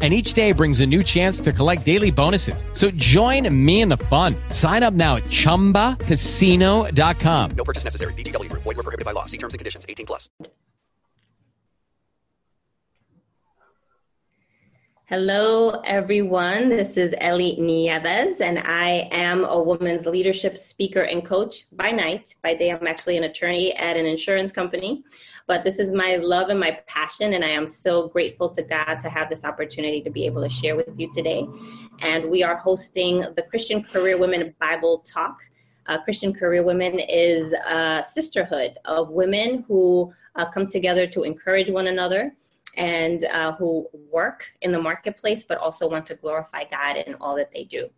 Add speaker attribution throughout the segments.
Speaker 1: And each day brings a new chance to collect daily bonuses. So join me in the fun. Sign up now at chumbacasino.com.
Speaker 2: No purchase necessary. VGW Group. Void were prohibited by law. See terms and conditions. 18 plus.
Speaker 3: Hello, everyone. This is Ellie Nieves, and I am a woman's leadership speaker and coach by night. By day, I'm actually an attorney at an insurance company. But this is my love and my passion, and I am so grateful to God to have this opportunity to be able to share with you today. And we are hosting the Christian Career Women Bible Talk. Uh, Christian Career Women is a sisterhood of women who uh, come together to encourage one another and uh, who work in the marketplace but also want to glorify God in all that they do.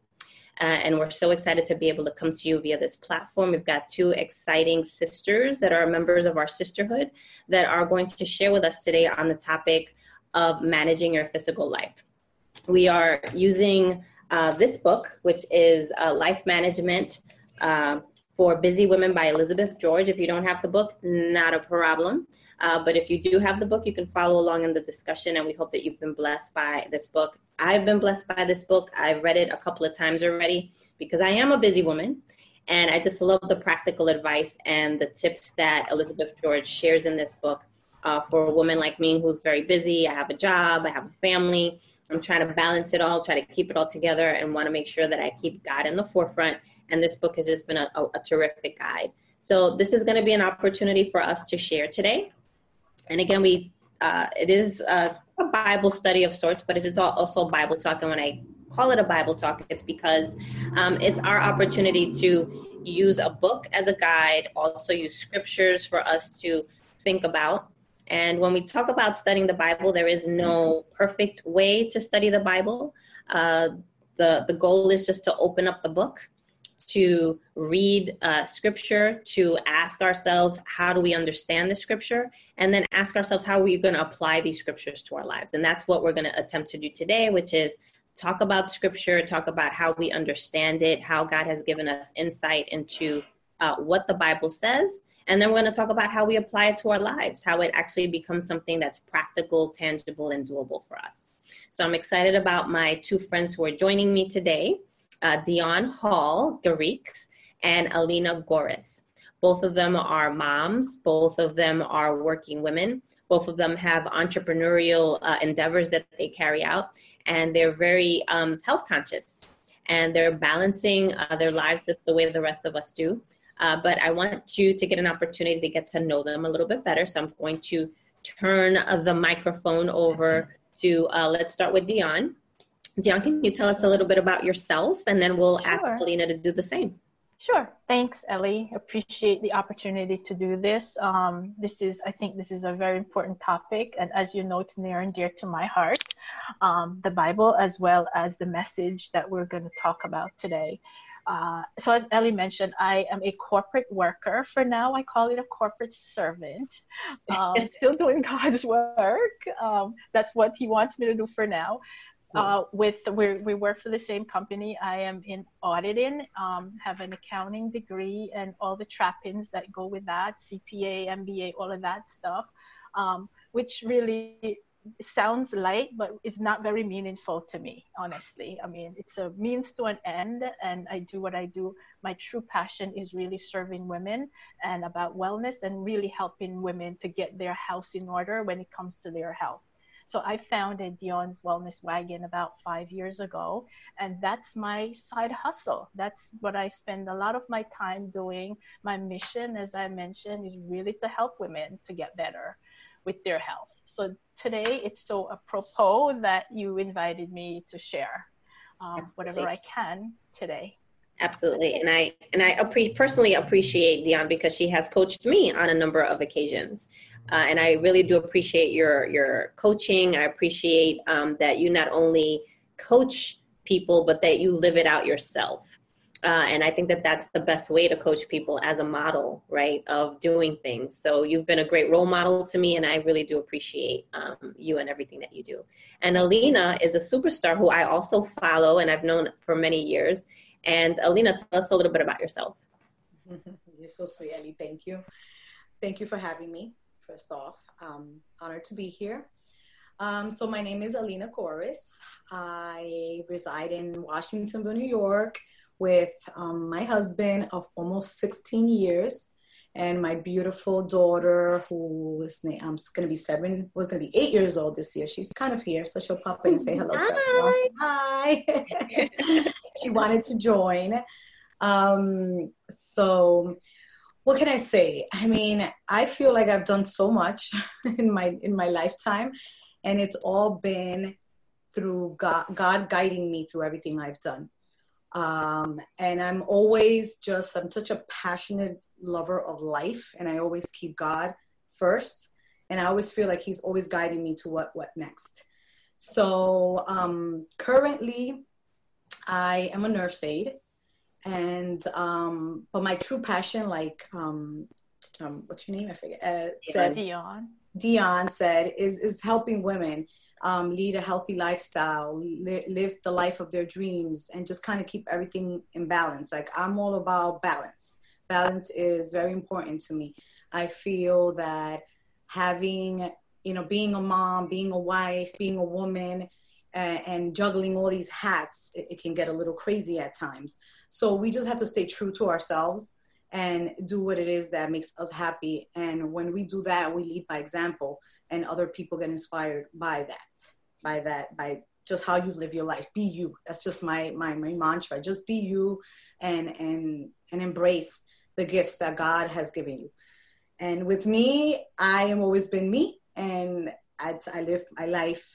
Speaker 3: Uh, and we're so excited to be able to come to you via this platform. We've got two exciting sisters that are members of our sisterhood that are going to share with us today on the topic of managing your physical life. We are using uh, this book, which is uh, Life Management uh, for Busy Women by Elizabeth George. If you don't have the book, not a problem. Uh, but if you do have the book, you can follow along in the discussion, and we hope that you've been blessed by this book. I've been blessed by this book. I've read it a couple of times already because I am a busy woman, and I just love the practical advice and the tips that Elizabeth George shares in this book uh, for a woman like me who's very busy. I have a job, I have a family. I'm trying to balance it all, try to keep it all together, and want to make sure that I keep God in the forefront. And this book has just been a, a, a terrific guide. So, this is going to be an opportunity for us to share today. And again, we uh, it is a, a, Bible study of sorts, but it is also Bible talk. And when I call it a Bible talk, it's because um, it's our opportunity to use a book as a guide, also use scriptures for us to think about. And when we talk about studying the Bible, there is no perfect way to study the Bible. Uh, the the goal is just to open up the book to read uh, scripture, to ask ourselves, how do we understand the scripture? And then ask ourselves, how are we going to apply these scriptures to our lives? And that's what we're going to attempt to do today, which is talk about scripture, talk about how we understand it, how God has given us insight into uh, what the Bible says. And then we're going to talk about how we apply it to our lives, how it actually becomes something that's practical, tangible, and doable for us. So I'm excited about my two friends who are joining me today uh, Dion Hall Garrix and Alina Goris. Both of them are moms. Both of them are working women. Both of them have entrepreneurial uh, endeavors that they carry out, and they're very um, health conscious. And they're balancing uh, their lives just the way the rest of us do. Uh, but I want you to get an opportunity to get to know them a little bit better. So I'm going to turn uh, the microphone over to, uh, let's start with Dion. Dion, can you tell us a little bit about yourself and then we'll sure. ask Alina to do the same.
Speaker 4: Sure. Thanks, Ellie. Appreciate the opportunity to do this. Um, this is, I think, this is a very important topic, and as you know, it's near and dear to my heart. Um, the Bible, as well as the message that we're going to talk about today. Uh, so, as Ellie mentioned, I am a corporate worker. For now, I call it a corporate servant. Um, still doing God's work. Um, that's what He wants me to do for now uh, with we we work for the same company. I am in auditing, um, have an accounting degree, and all the trappings that go with that, CPA, MBA, all of that stuff, um, which really sounds light, but it's not very meaningful to me, honestly. I mean, it's a means to an end, and I do what I do. My true passion is really serving women and about wellness and really helping women to get their house in order when it comes to their health. So I founded Dion's Wellness Wagon about five years ago, and that's my side hustle. That's what I spend a lot of my time doing. My mission, as I mentioned, is really to help women to get better with their health. So today it's so apropos that you invited me to share um, whatever I can today.
Speaker 3: Absolutely, and I and I appre- personally appreciate Dion because she has coached me on a number of occasions, uh, and I really do appreciate your your coaching. I appreciate um, that you not only coach people, but that you live it out yourself. Uh, and I think that that's the best way to coach people as a model, right, of doing things. So you've been a great role model to me, and I really do appreciate um, you and everything that you do. And Alina is a superstar who I also follow and I've known for many years. And Alina, tell us a little bit about yourself.
Speaker 5: You're so sweet, Ellie. Thank you. Thank you for having me, first off. Um, honored to be here. Um, so, my name is Alina Corris. I reside in Washingtonville, New York with um, my husband of almost 16 years and my beautiful daughter who is I'm um, going to be seven was going to be eight years old this year. She's kind of here, so she'll pop in and say hello
Speaker 3: Hi.
Speaker 5: to Hi. she wanted to join. Um, so what can I say? I mean, I feel like I've done so much in my in my lifetime, and it's all been through God, God guiding me through everything I've done. Um, and I'm always just, I'm such a passionate lover of life, and I always keep God first. And I always feel like He's always guiding me to what, what next. So um, currently, I am a nurse aide, and um, but my true passion, like um, um, what's your name? I forget. Uh,
Speaker 4: said Dion.
Speaker 5: Dion said is is helping women um, lead a healthy lifestyle, li- live the life of their dreams, and just kind of keep everything in balance. Like I'm all about balance. Balance is very important to me. I feel that having, you know, being a mom, being a wife, being a woman, uh, and juggling all these hats, it, it can get a little crazy at times. So we just have to stay true to ourselves and do what it is that makes us happy. And when we do that, we lead by example and other people get inspired by that by that by just how you live your life. Be you. That's just my my, my mantra. Just be you and and and embrace the gifts that god has given you. And with me i am always been me. And I, I live my life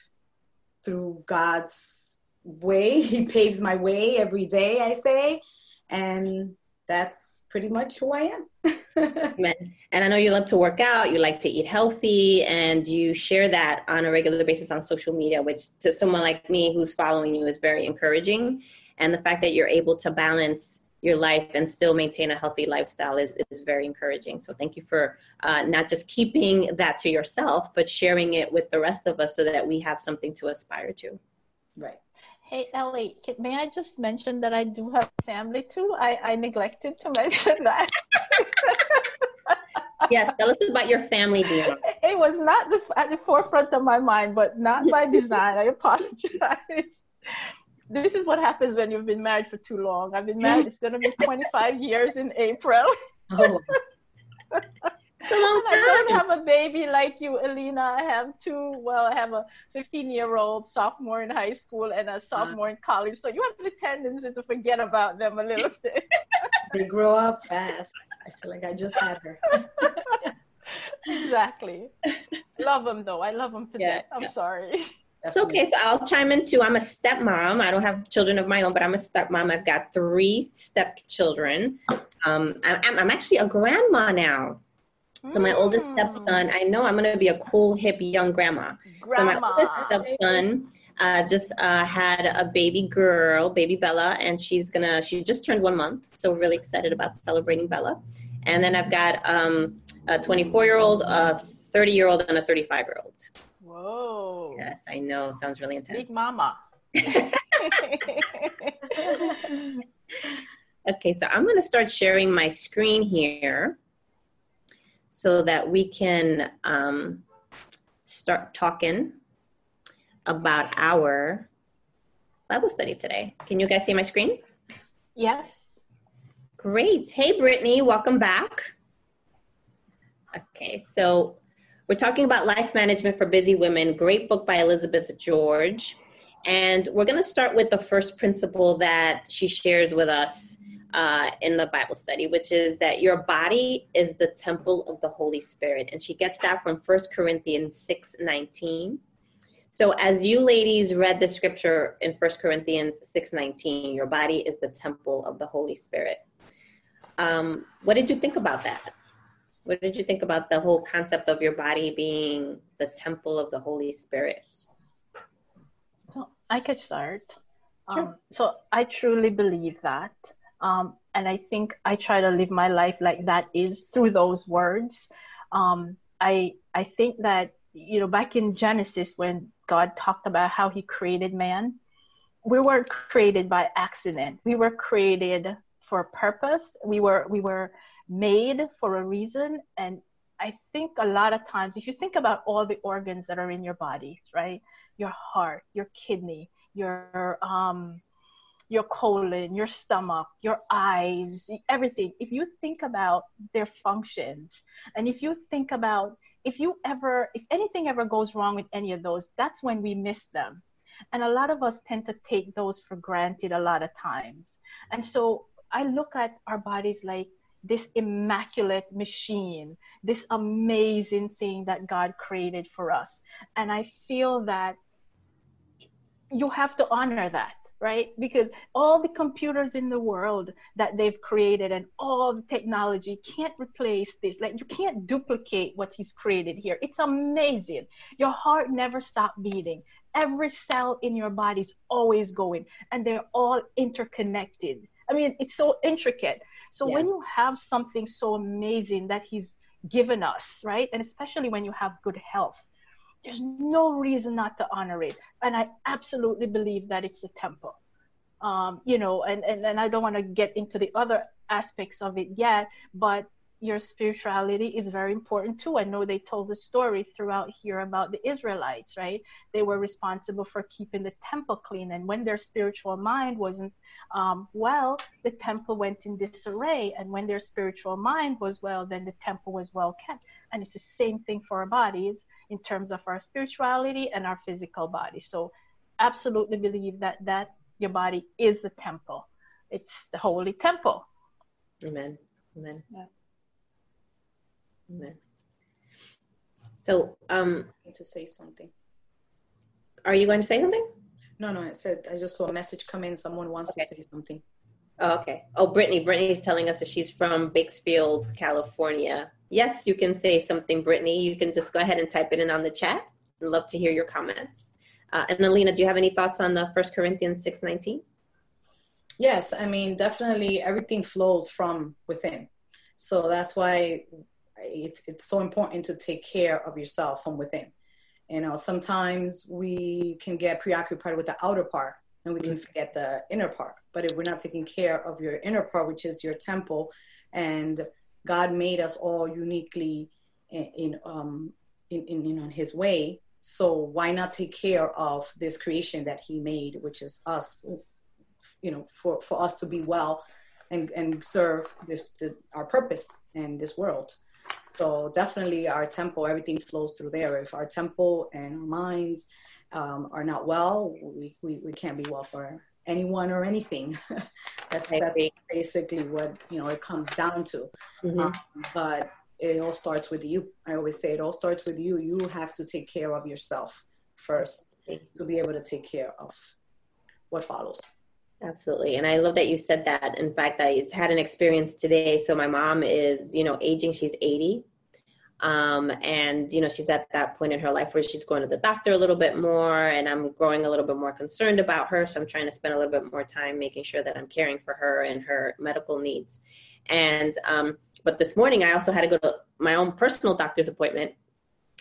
Speaker 5: through god's way he paves my way every day i say and that's pretty much who i am
Speaker 3: and I know you love to work out, you like to eat healthy, and you share that on a regular basis on social media, which to someone like me who's following you is very encouraging. And the fact that you're able to balance your life and still maintain a healthy lifestyle is, is very encouraging. So thank you for uh, not just keeping that to yourself, but sharing it with the rest of us so that we have something to aspire to.
Speaker 5: Right.
Speaker 4: Hey Ellie, may I just mention that I do have family too? I, I neglected to mention that.
Speaker 3: yes, tell us about your family, dear.
Speaker 4: It was not the, at the forefront of my mind, but not by design. I apologize. This is what happens when you've been married for too long. I've been married, it's going to be 25 years in April. Oh. I don't have a baby like you, Alina. I have two. Well, I have a 15 year old sophomore in high school and a sophomore in college. So you have the tendency to forget about them a little bit.
Speaker 5: they grow up fast. I feel like I just had her.
Speaker 4: exactly. Love them though. I love them to yeah, death. I'm yeah. sorry.
Speaker 3: It's okay. So I'll chime in too. I'm a stepmom. I don't have children of my own, but I'm a stepmom. I've got three stepchildren. Um, I'm, I'm actually a grandma now. So my mm. oldest stepson, I know I'm going to be a cool, hip, young grandma. grandma. So my oldest stepson uh, just uh, had a baby girl, baby Bella, and she's gonna. She just turned one month, so we're really excited about celebrating Bella. And then I've got um, a 24 year old, a 30 year old, and a 35 year old.
Speaker 4: Whoa!
Speaker 3: Yes, I know. Sounds really intense.
Speaker 4: Big mama.
Speaker 3: okay, so I'm going to start sharing my screen here so that we can um, start talking about our Bible study today. Can you guys see my screen?
Speaker 4: Yes.
Speaker 3: Great. Hey, Brittany, welcome back. Okay, so we're talking about life management for busy women. Great book by Elizabeth George. And we're going to start with the first principle that she shares with us uh, in the Bible study, which is that your body is the temple of the Holy Spirit. And she gets that from 1 Corinthians 6 19. So as you ladies read the scripture in 1 Corinthians 6 19, your body is the temple of the Holy Spirit. Um, what did you think about that? What did you think about the whole concept of your body being the temple of the Holy Spirit?
Speaker 4: So I could start. Sure. Um, so I truly believe that Um, and I think I try to live my life like that is through those words. Um, I I think that you know back in Genesis when God talked about how He created man, we weren't created by accident. We were created for a purpose. We were we were made for a reason. And I think a lot of times, if you think about all the organs that are in your body, right? Your heart, your kidney, your um, your colon, your stomach, your eyes, everything. If you think about their functions, and if you think about if you ever, if anything ever goes wrong with any of those, that's when we miss them. And a lot of us tend to take those for granted a lot of times. And so I look at our bodies like this immaculate machine, this amazing thing that God created for us. And I feel that you have to honor that right? Because all the computers in the world that they've created and all the technology can't replace this. Like you can't duplicate what he's created here. It's amazing. Your heart never stops beating. Every cell in your body is always going and they're all interconnected. I mean, it's so intricate. So when you have something so amazing that he's given us, right? And especially when you have good health, there's no reason not to honor it. And I absolutely believe that it's a temple. Um, you know, and, and, and I don't want to get into the other aspects of it yet, but your spirituality is very important too. I know they told the story throughout here about the Israelites, right? They were responsible for keeping the temple clean. And when their spiritual mind wasn't um, well, the temple went in disarray. And when their spiritual mind was well, then the temple was well kept. And it's the same thing for our bodies in terms of our spirituality and our physical body. So, absolutely believe that that your body is a temple. It's the holy temple.
Speaker 3: Amen. Amen. Yeah. Amen. So, um,
Speaker 5: to say something.
Speaker 3: Are you going to say something?
Speaker 5: No, no. I said I just saw a message come in. Someone wants okay. to say something.
Speaker 3: Oh, okay. Oh, Brittany. Brittany's telling us that she's from Bakersfield, California. Yes, you can say something, Brittany. You can just go ahead and type it in on the chat. I'd love to hear your comments. Uh, and Alina, do you have any thoughts on the First Corinthians six nineteen?
Speaker 5: Yes, I mean definitely everything flows from within. So that's why it's it's so important to take care of yourself from within. You know, sometimes we can get preoccupied with the outer part and we can mm-hmm. forget the inner part. But if we're not taking care of your inner part, which is your temple, and God made us all uniquely in, in um in, in His way, so why not take care of this creation that He made, which is us, you know, for for us to be well and and serve this, this our purpose in this world. So definitely our temple, everything flows through there. If our temple and our minds um, are not well, we, we, we can't be well for anyone or anything. that's, that's basically what, you know, it comes down to. Mm-hmm. Um, but it all starts with you. I always say it all starts with you. You have to take care of yourself first to be able to take care of what follows.
Speaker 3: Absolutely. And I love that you said that. In fact, I it's had an experience today. So my mom is, you know, aging. She's 80. Um, and, you know, she's at that point in her life where she's going to the doctor a little bit more. And I'm growing a little bit more concerned about her. So I'm trying to spend a little bit more time making sure that I'm caring for her and her medical needs. And, um, but this morning I also had to go to my own personal doctor's appointment.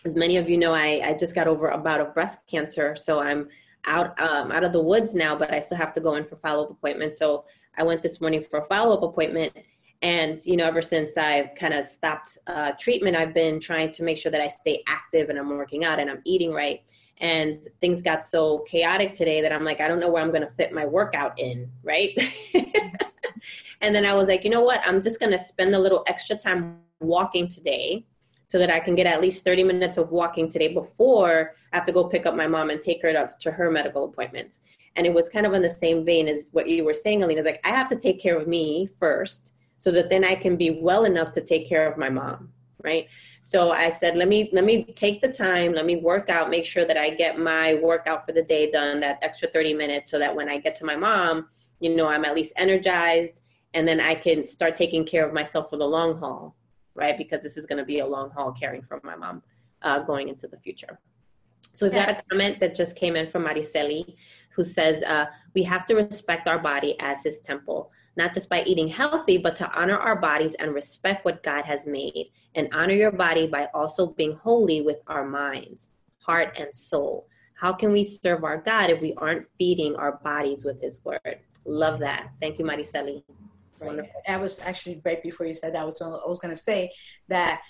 Speaker 3: As many of you know, I, I just got over a bout of breast cancer. So I'm out um, out of the woods now, but I still have to go in for follow up appointments. So I went this morning for a follow up appointment, and you know, ever since I've kind of stopped uh, treatment, I've been trying to make sure that I stay active and I'm working out and I'm eating right. And things got so chaotic today that I'm like, I don't know where I'm going to fit my workout in, right? and then I was like, you know what? I'm just going to spend a little extra time walking today so that I can get at least 30 minutes of walking today before I have to go pick up my mom and take her to, to her medical appointments. And it was kind of in the same vein as what you were saying, Alina. It's like, I have to take care of me first so that then I can be well enough to take care of my mom. Right. So I said, let me, let me take the time, let me work out, make sure that I get my workout for the day done, that extra 30 minutes, so that when I get to my mom, you know, I'm at least energized and then I can start taking care of myself for the long haul right? Because this is going to be a long haul caring for my mom uh, going into the future. So we've got a comment that just came in from Mariceli, who says, uh, "We have to respect our body as His temple. Not just by eating healthy, but to honor our bodies and respect what God has made. And honor your body by also being holy with our minds, heart, and soul. How can we serve our God if we aren't feeding our bodies with His word? Love that. Thank you, Mariceli.
Speaker 5: Right. That was actually right before you said that. I was, I was going to say that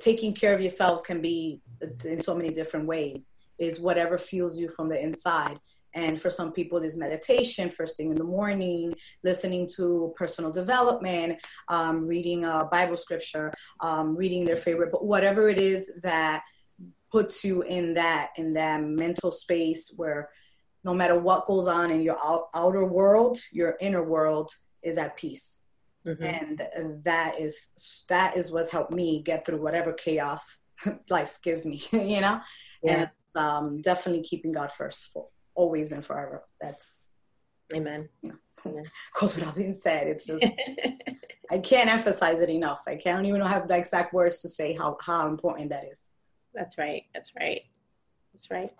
Speaker 5: taking care of yourselves can be in so many different ways. Is whatever fuels you from the inside. And for some people, there's meditation first thing in the morning, listening to personal development, um, reading a Bible scripture, um, reading their favorite book, whatever it is that puts you in that in that mental space where no matter what goes on in your out, outer world, your inner world is at peace. Mm-hmm. And, and that is that is what's helped me get through whatever chaos life gives me, you know. Yeah. And um, definitely keeping God first for always and forever. That's
Speaker 3: Amen.
Speaker 5: You know, Amen. Goes without being said. It's just I can't emphasize it enough. I can't even have the exact words to say how how important that is.
Speaker 3: That's right. That's right. That's right.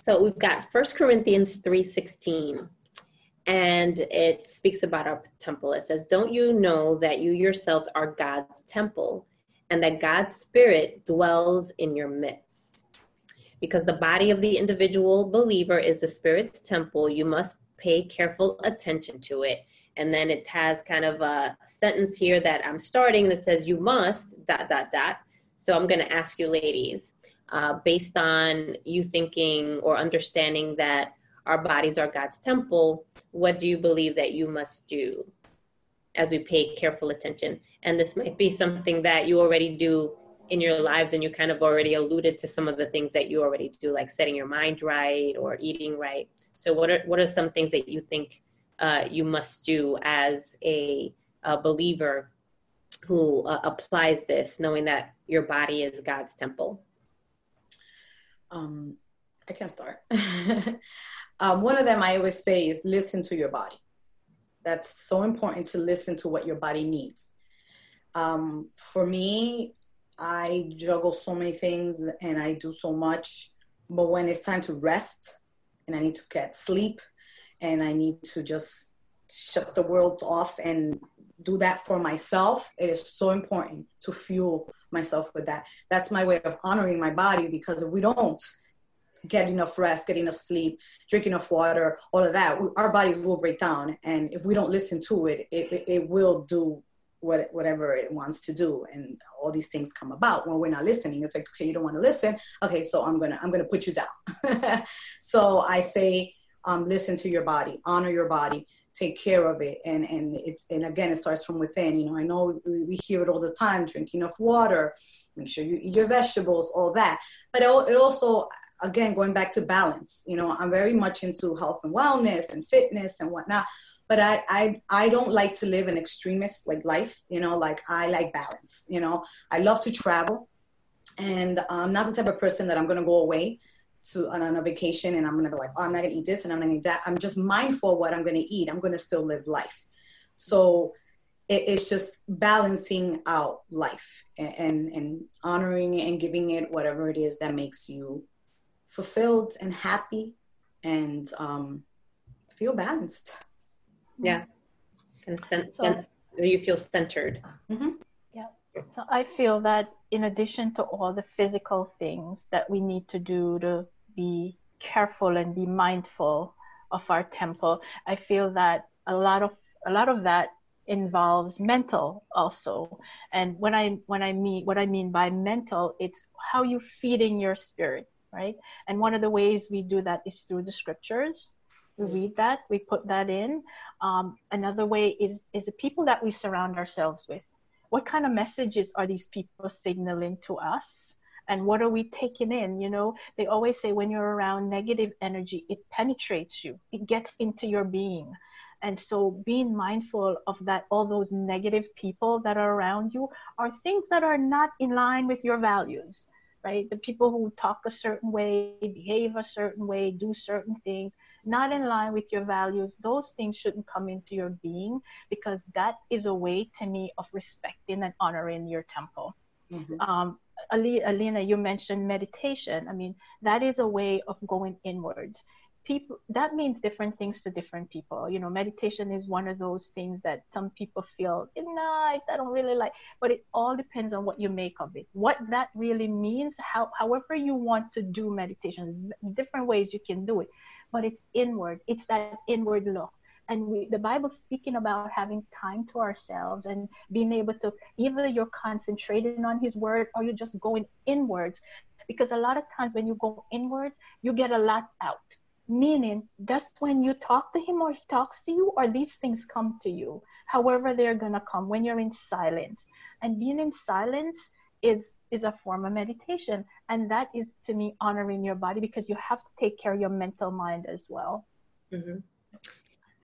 Speaker 3: So we've got First Corinthians 3:16 and it speaks about our temple. It says, "Don't you know that you yourselves are God's temple and that God's spirit dwells in your midst?" Because the body of the individual believer is the spirit's temple, you must pay careful attention to it. And then it has kind of a sentence here that I'm starting that says, "You must dot dot dot." So I'm going to ask you, ladies, uh, based on you thinking or understanding that our bodies are God's temple, what do you believe that you must do as we pay careful attention? And this might be something that you already do in your lives, and you kind of already alluded to some of the things that you already do, like setting your mind right or eating right. So, what are what are some things that you think uh, you must do as a, a believer who uh, applies this, knowing that your body is God's temple?
Speaker 5: Um, I can start. um, one of them I always say is listen to your body. That's so important to listen to what your body needs. Um, for me, I juggle so many things and I do so much, but when it's time to rest and I need to get sleep and I need to just shut the world off and do that for myself, it is so important to fuel myself with that. That's my way of honoring my body because if we don't get enough rest, get enough sleep, drink enough water, all of that, our bodies will break down. And if we don't listen to it, it, it will do what, whatever it wants to do. And all these things come about when we're not listening. It's like, okay, you don't want to listen. Okay, so I'm gonna I'm gonna put you down. so I say, um, listen to your body, honor your body take care of it and and it's and again it starts from within you know i know we hear it all the time drink enough water make sure you eat your vegetables all that but it also again going back to balance you know i'm very much into health and wellness and fitness and whatnot but I, I i don't like to live an extremist like life you know like i like balance you know i love to travel and i'm not the type of person that i'm going to go away to on, on a vacation and I'm gonna be like, oh, I'm not gonna eat this and I'm not gonna eat that. I'm just mindful of what I'm gonna eat. I'm gonna still live life. So it, it's just balancing out life and, and, and honoring it and giving it whatever it is that makes you fulfilled and happy and um, feel balanced.
Speaker 3: Yeah. And sense, sense you feel centered.
Speaker 4: Mm-hmm. Yeah. So I feel that in addition to all the physical things that we need to do to be careful and be mindful of our temple, I feel that a lot of a lot of that involves mental also. And when I when I mean what I mean by mental, it's how you feeding your spirit, right? And one of the ways we do that is through the scriptures. We read that, we put that in. Um, another way is is the people that we surround ourselves with what kind of messages are these people signaling to us? And what are we taking in? You know, they always say when you're around negative energy, it penetrates you, it gets into your being. And so being mindful of that, all those negative people that are around you are things that are not in line with your values, right? The people who talk a certain way, behave a certain way, do certain things, not in line with your values, those things shouldn't come into your being because that is a way to me of respecting and honoring your temple. Mm-hmm. Um, Alina, you mentioned meditation. I mean, that is a way of going inwards. people that means different things to different people you know meditation is one of those things that some people feel nah i don't really like but it all depends on what you make of it what that really means how however you want to do meditation different ways you can do it but it's inward. It's that inward look. And we, the bible's speaking about having time to ourselves and being able to either you're concentrating on his word or you're just going inwards. Because a lot of times when you go inwards you get a lot out. Meaning that's when you talk to him or he talks to you or these things come to you however they're to come when you're in silence. And being in silence is is a form of meditation. And that is to me honoring your body because you have to take care of your mental mind as well.
Speaker 3: Mm-hmm.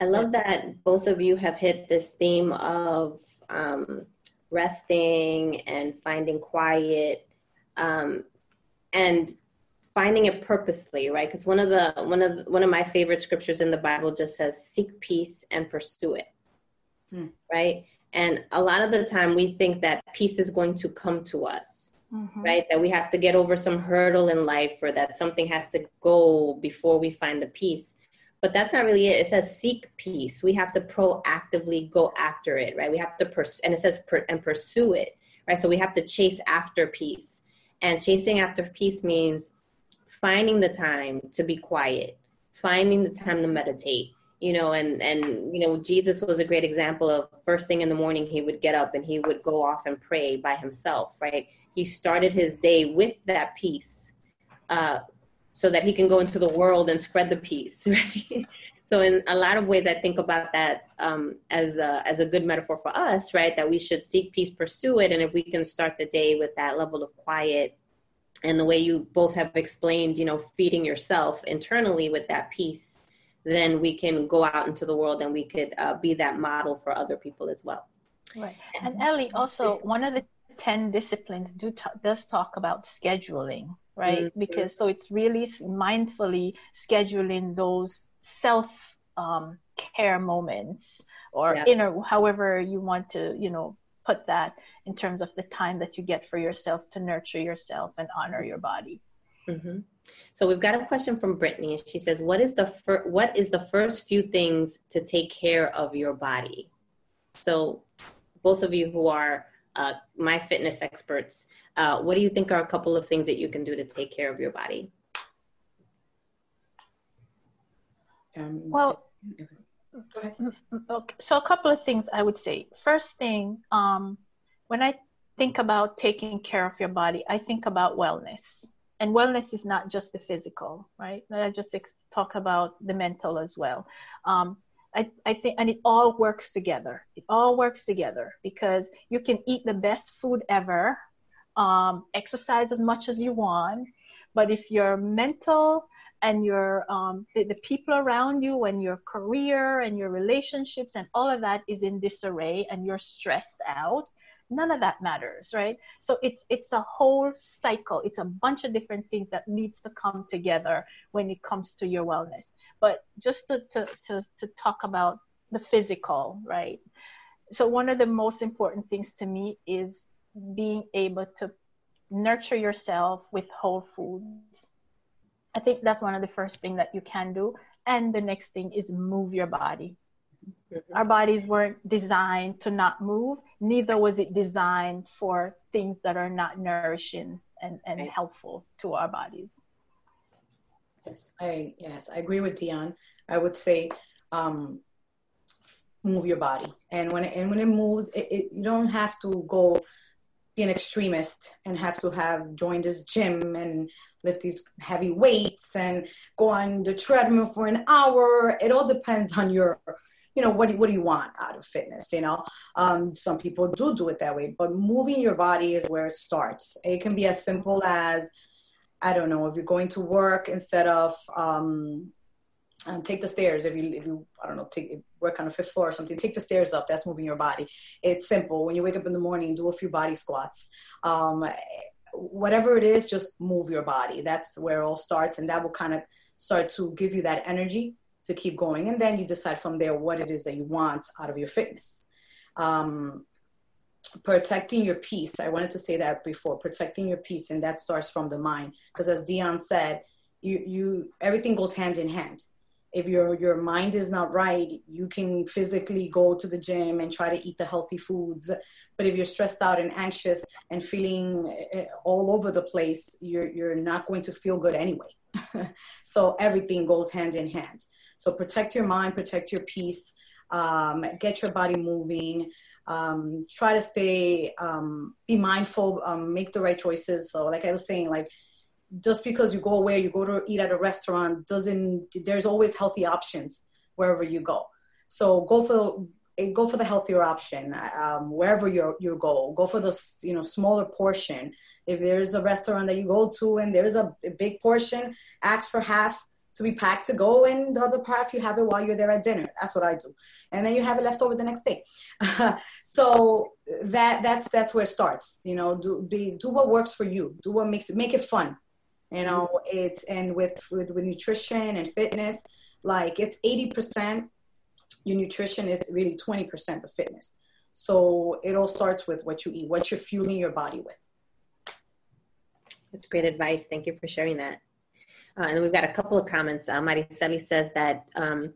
Speaker 3: i love that both of you have hit this theme of um, resting and finding quiet um, and finding it purposely right? Because one of the one of the, one of my favorite scriptures in the bible just says seek peace and pursue it. Hmm. right and a lot of the time we think that peace is going to come to us mm-hmm. right? That we have to get over some hurdle in life or that something has to go before we find the peace. But that's not really it. It says seek peace. We have to proactively go after it right? We have to pers- and it says per- and pursue it right? So we have to chase after peace. And chasing after peace means finding the time to be quiet, finding the time to meditate, you know, and, and, you know, Jesus was a great example of first thing in the morning, he would get up and he would go off and pray by himself, right? He started his day with that peace, uh, so that he can go into the world and spread the peace, right? so in a lot of ways, I think about that um, as a, as a good metaphor for us, right? That we should seek peace, pursue it, and if we can start the day with that level of quiet and the way you both have explained, you know, feeding yourself internally with that peace, then we can go out into the world and we could uh, be that model for other people as well.
Speaker 4: Right. And Ellie, also one of the ten disciplines do t- does talk about scheduling, right? Mm-hmm. Because so it's really mindfully scheduling those self um, care moments or yeah. inner, however you want to, you know, put that in terms of the time that you get for yourself to nurture yourself and honor your body.
Speaker 3: Mm-hmm. So we've got a question from Brittany. And she says, "What is the fir- what is the first few things to take care of your body?" So, both of you who are uh, my fitness experts, uh, what do you think are a couple of things that you can do to take care of your body?
Speaker 4: Um, well, Go ahead. Okay. So a couple of things I would say. First thing, um, when I think about taking care of your body, I think about wellness. And wellness is not just the physical, right? Let I just ex- talk about the mental as well. Um, I, I think, and it all works together. It all works together because you can eat the best food ever, um, exercise as much as you want, but if your mental and your um, the, the, people around you and your career and your relationships and all of that is in disarray and you're stressed out none of that matters right so it's it's a whole cycle it's a bunch of different things that needs to come together when it comes to your wellness but just to to to, to talk about the physical right so one of the most important things to me is being able to nurture yourself with whole foods I think that's one of the first thing that you can do. And the next thing is move your body. Mm-hmm. Our bodies weren't designed to not move, neither was it designed for things that are not nourishing and, and right. helpful to our bodies.
Speaker 5: Yes, I yes, I agree with Dion. I would say um, move your body, and when it, and when it moves, it, it, you don't have to go be an extremist and have to have joined this gym and lift these heavy weights and go on the treadmill for an hour. It all depends on your, you know, what do, what do you want out of fitness? You know, um, some people do do it that way, but moving your body is where it starts. It can be as simple as, I don't know, if you're going to work instead of um, um, take the stairs if you if you I don't know take work on the fifth floor or something take the stairs up that's moving your body. It's simple. When you wake up in the morning do a few body squats. Um, whatever it is just move your body. That's where it all starts and that will kind of start to give you that energy to keep going. And then you decide from there what it is that you want out of your fitness. Um, protecting your peace. I wanted to say that before protecting your peace. And that starts from the mind. Because as dion said you you everything goes hand in hand. If your your mind is not right you can physically go to the gym and try to eat the healthy foods. But if you're stressed out and anxious and feeling eh, all over the place you're you're not going to feel good anyway. So everything goes hand in hand so protect your mind protect your peace um, get your body moving um, try to stay um, be mindful um, make the right choices so like i was saying like just because you go away, you go to eat at a restaurant, doesn't there's always healthy options wherever you go. So go for go for the healthier option um, wherever you you go. Go for the you know smaller portion. If there's a restaurant that you go to and there's a, a big portion, ask for half to be packed to go, and the other part if you have it while you're there at dinner. That's what I do, and then you have it left over the next day. so that that's that's where it starts. You know, do be do what works for you. Do what makes it make it fun you know it's and with, with with nutrition and fitness like it's 80% your nutrition is really 20% of fitness so it all starts with what you eat what you're fueling your body with
Speaker 3: that's great advice thank you for sharing that uh, and we've got a couple of comments uh, mariceli says that um,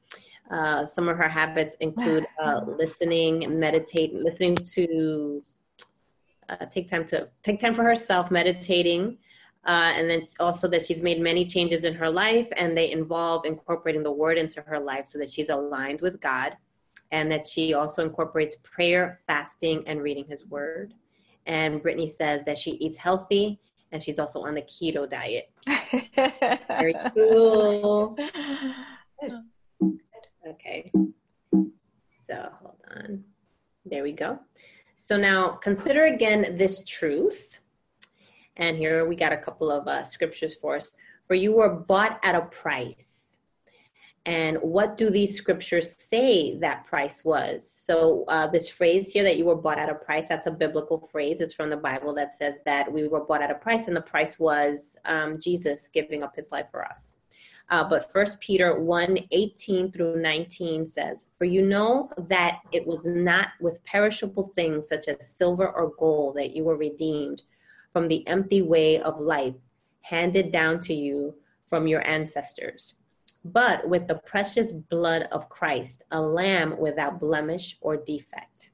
Speaker 3: uh, some of her habits include uh, listening meditate listening to uh, take time to take time for herself meditating uh, and then also that she's made many changes in her life and they involve incorporating the word into her life so that she's aligned with God and that she also incorporates prayer, fasting, and reading his word. And Brittany says that she eats healthy and she's also on the keto diet. Very cool. Good. Okay. So hold on. There we go. So now consider again this truth and here we got a couple of uh, scriptures for us. For you were bought at a price. And what do these scriptures say that price was? So, uh, this phrase here that you were bought at a price, that's a biblical phrase. It's from the Bible that says that we were bought at a price, and the price was um, Jesus giving up his life for us. Uh, but First Peter 1 18 through 19 says, For you know that it was not with perishable things such as silver or gold that you were redeemed from the empty way of life handed down to you from your ancestors, but with the precious blood of Christ, a lamb without blemish or defect.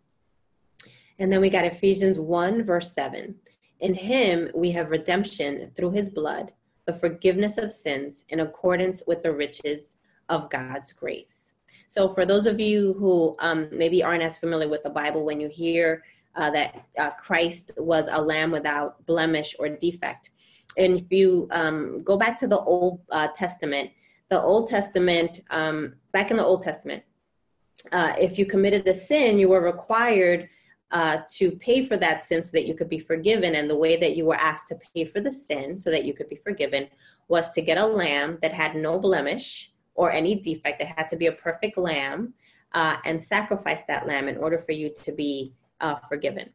Speaker 3: And then we got Ephesians 1, verse 7. In him we have redemption through his blood, the forgiveness of sins in accordance with the riches of God's grace. So, for those of you who um, maybe aren't as familiar with the Bible, when you hear uh, that uh, Christ was a lamb without blemish or defect. And if you um, go back to the Old uh, Testament, the Old Testament, um, back in the Old Testament, uh, if you committed a sin, you were required uh, to pay for that sin so that you could be forgiven. And the way that you were asked to pay for the sin so that you could be forgiven was to get a lamb that had no blemish or any defect. It had to be a perfect lamb uh, and sacrifice that lamb in order for you to be uh, forgiven.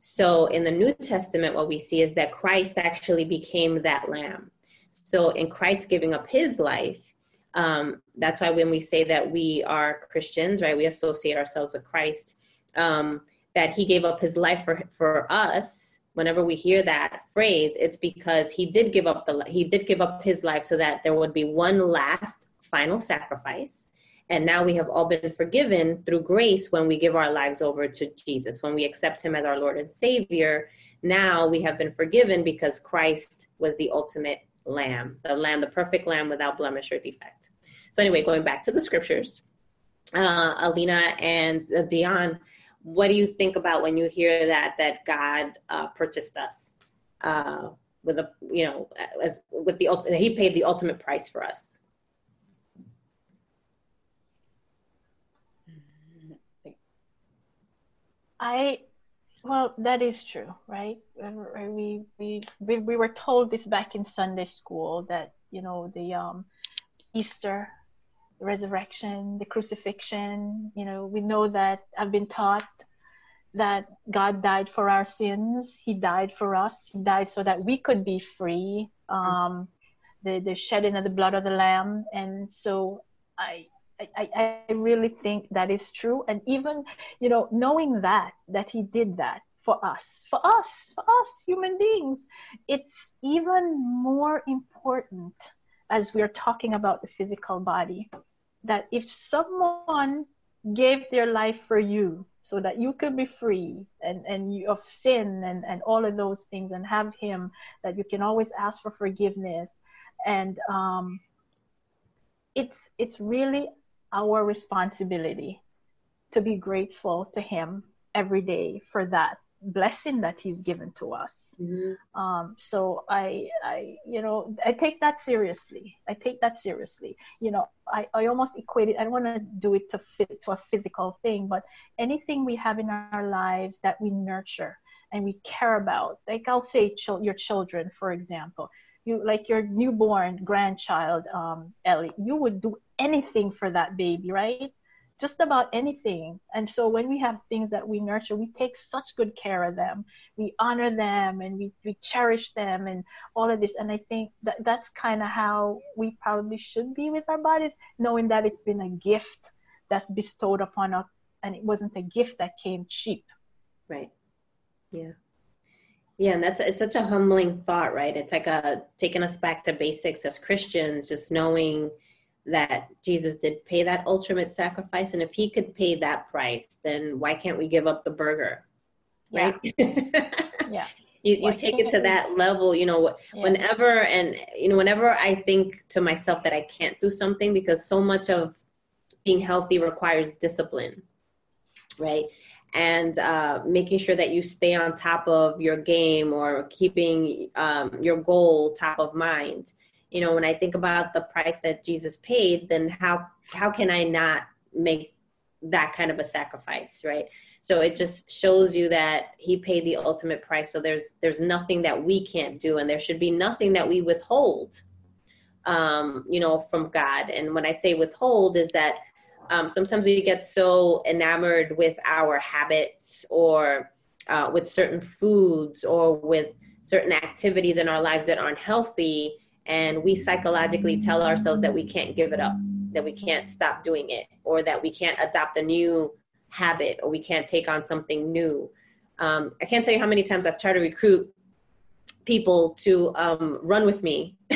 Speaker 3: So in the New Testament, what we see is that Christ actually became that lamb. So in Christ giving up his life, um, that's why when we say that we are Christians, right, we associate ourselves with Christ, um, that he gave up his life for, for us. Whenever we hear that phrase, it's because he did give up the he did give up his life so that there would be one last final sacrifice and now we have all been forgiven through grace when we give our lives over to Jesus, when we accept Him as our Lord and Savior. Now we have been forgiven because Christ was the ultimate lamb, the lamb, the perfect lamb without blemish or defect. So, anyway, going back to the scriptures, uh, Alina and Dion, what do you think about when you hear that that God uh, purchased us uh, with a you know as with the He paid the ultimate price for us?
Speaker 4: I, well, that is true, right? We, we, we, we were told this back in Sunday school that, you know, the um, Easter, the resurrection, the crucifixion, you know, we know that I've been taught that God died for our sins. He died for us. He died so that we could be free. Um, the, the shedding of the blood of the Lamb. And so I, I, I really think that is true. And even, you know, knowing that, that he did that for us, for us, for us human beings, it's even more important as we're talking about the physical body, that if someone gave their life for you so that you could be free and, and you, of sin and, and all of those things and have him that you can always ask for forgiveness and um, it's it's really our responsibility to be grateful to him every day for that blessing that he's given to us. Mm-hmm. Um, so I, I, you know, I take that seriously. I take that seriously. You know, I, I almost equate it. I don't want to do it to fit to a physical thing, but anything we have in our lives that we nurture and we care about, like I'll say, ch- your children, for example. You like your newborn grandchild, um, Ellie. You would do anything for that baby, right? just about anything. And so when we have things that we nurture, we take such good care of them. We honor them and we, we cherish them and all of this. And I think that that's kind of how we probably should be with our bodies, knowing that it's been a gift that's bestowed upon us and it wasn't a gift that came cheap.
Speaker 3: Right. Yeah. Yeah, and that's it's such a humbling thought, right? It's like a taking us back to basics as Christians, just knowing that Jesus did pay that ultimate sacrifice. And if he could pay that price, then why can't we give up the burger? Right?
Speaker 4: Yeah. yeah.
Speaker 3: You, you take it to that level, you know, yeah. whenever, and, you know, whenever I think to myself that I can't do something because so much of being healthy requires discipline, right? And uh, making sure that you stay on top of your game or keeping um, your goal top of mind. You know when i think about the price that jesus paid then how how can i not make that kind of a sacrifice right? So it just shows you that he paid the ultimate price. So there's there's nothing that we can't do and there should be nothing that we withhold um, you know from god. And when i say withhold is that um, sometimes we get so enamored with our habits or uh, with certain foods or with certain activities in our lives that aren't healthy and we psychologically tell ourselves that we can't give it up, that we can't stop doing it, or that we can't adopt a new habit, or we can't take on something new. Um, I can't tell you how many times I've tried to recruit people to um, run with me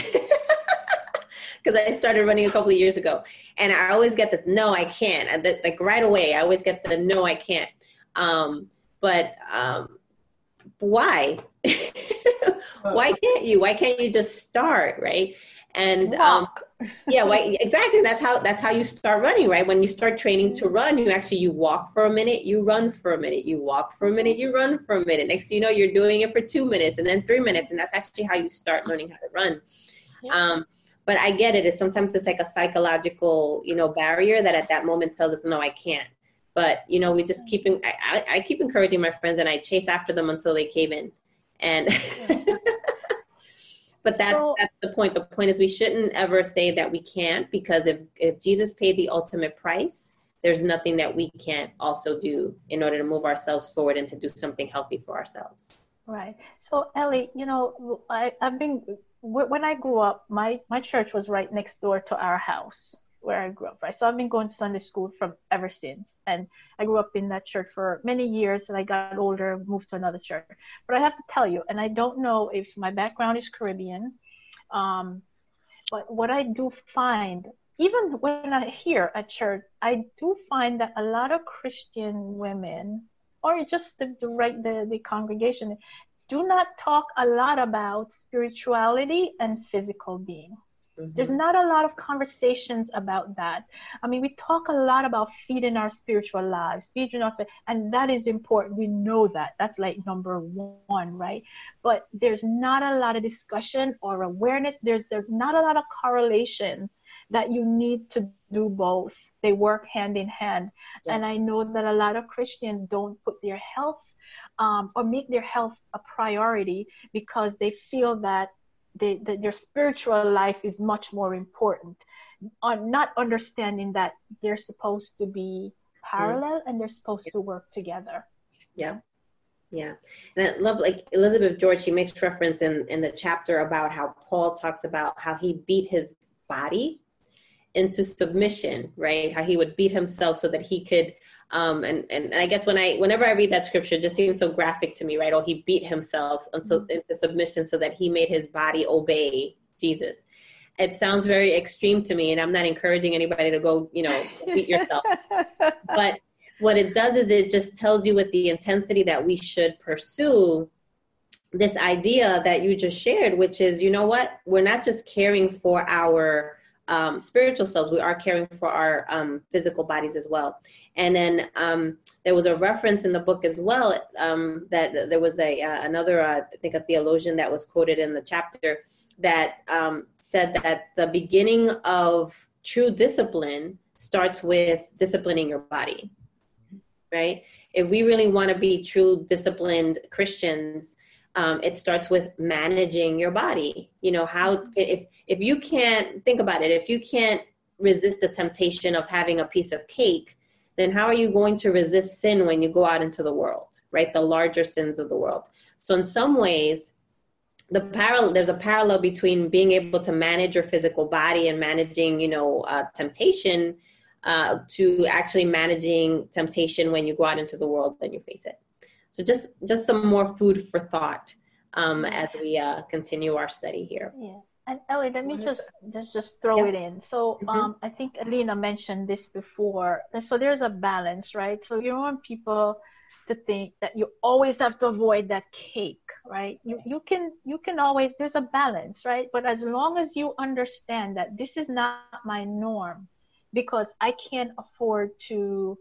Speaker 3: because I started running a couple of years ago, and I always get this no, I can't. And the, like right away, I always get the no, I can't. Um, but um, why? why can't you? Why can't you just start, right? And um, yeah, why, exactly. That's how that's how you start running, right? When you start training to run, you actually you walk for a minute, you run for a minute, you walk for a minute, you run for a minute. Next, thing you know, you're doing it for two minutes and then three minutes, and that's actually how you start learning how to run. Yeah. Um, but I get it. It's sometimes it's like a psychological, you know, barrier that at that moment tells us, no, I can't. But you know, we just keep. I, I, I keep encouraging my friends, and I chase after them until they cave in. And but that's so, that's the point. The point is we shouldn't ever say that we can't because if if Jesus paid the ultimate price, there's nothing that we can't also do in order to move ourselves forward and to do something healthy for ourselves.
Speaker 4: Right. So Ellie, you know, I, I've been when I grew up, my my church was right next door to our house where I grew up, right? So I've been going to Sunday school from ever since. And I grew up in that church for many years and I got older, moved to another church. But I have to tell you, and I don't know if my background is Caribbean, um, but what I do find, even when I hear at church, I do find that a lot of Christian women or just the, the right the, the congregation do not talk a lot about spirituality and physical being Mm-hmm. There's not a lot of conversations about that. I mean, we talk a lot about feeding our spiritual lives, feeding our, and that is important. We know that. That's like number one, right? But there's not a lot of discussion or awareness. There's there's not a lot of correlation that you need to do both. They work hand in hand. Yes. And I know that a lot of Christians don't put their health um, or make their health a priority because they feel that they, the, their spiritual life is much more important. On not understanding that they're supposed to be parallel and they're supposed to work together.
Speaker 3: Yeah. Yeah. And I love like Elizabeth George, she makes reference in, in the chapter about how Paul talks about how he beat his body into submission, right? How he would beat himself so that he could um, and, and, and I guess when I whenever I read that scripture, it just seems so graphic to me, right? Oh, he beat himself until mm-hmm. into submission so that he made his body obey Jesus. it sounds very extreme to me, and I'm not encouraging anybody to go, you know, beat yourself. but what it does is it just tells you with the intensity that we should pursue this idea that you just shared, which is, you know what, we're not just caring for our um, spiritual selves, we are caring for our um, physical bodies as well. And then um, there was a reference in the book as well um, that there was a uh, another, uh, I think, a theologian that was quoted in the chapter that um, said that the beginning of true discipline starts with disciplining your body, right? If we really want to be true disciplined Christians, um, it starts with managing your body. You know, how if if you can't think about it, if you can't resist the temptation of having a piece of cake, then how are you going to resist sin when you go out into the world, right? The larger sins of the world. So in some ways, the parallel there's a parallel between being able to manage your physical body and managing you know uh, temptation uh, to actually managing temptation when you go out into the world and you face it so just just some more food for thought um, as we uh, continue our study here
Speaker 4: yeah and Ellie, let me just just just throw yeah. it in. So mm-hmm. um, I think Alina mentioned this before. So there's a balance, right? So you don't want people to think that you always have to avoid that cake right you you can you can always there's a balance right but as long as you understand that this is not my norm because i can't afford to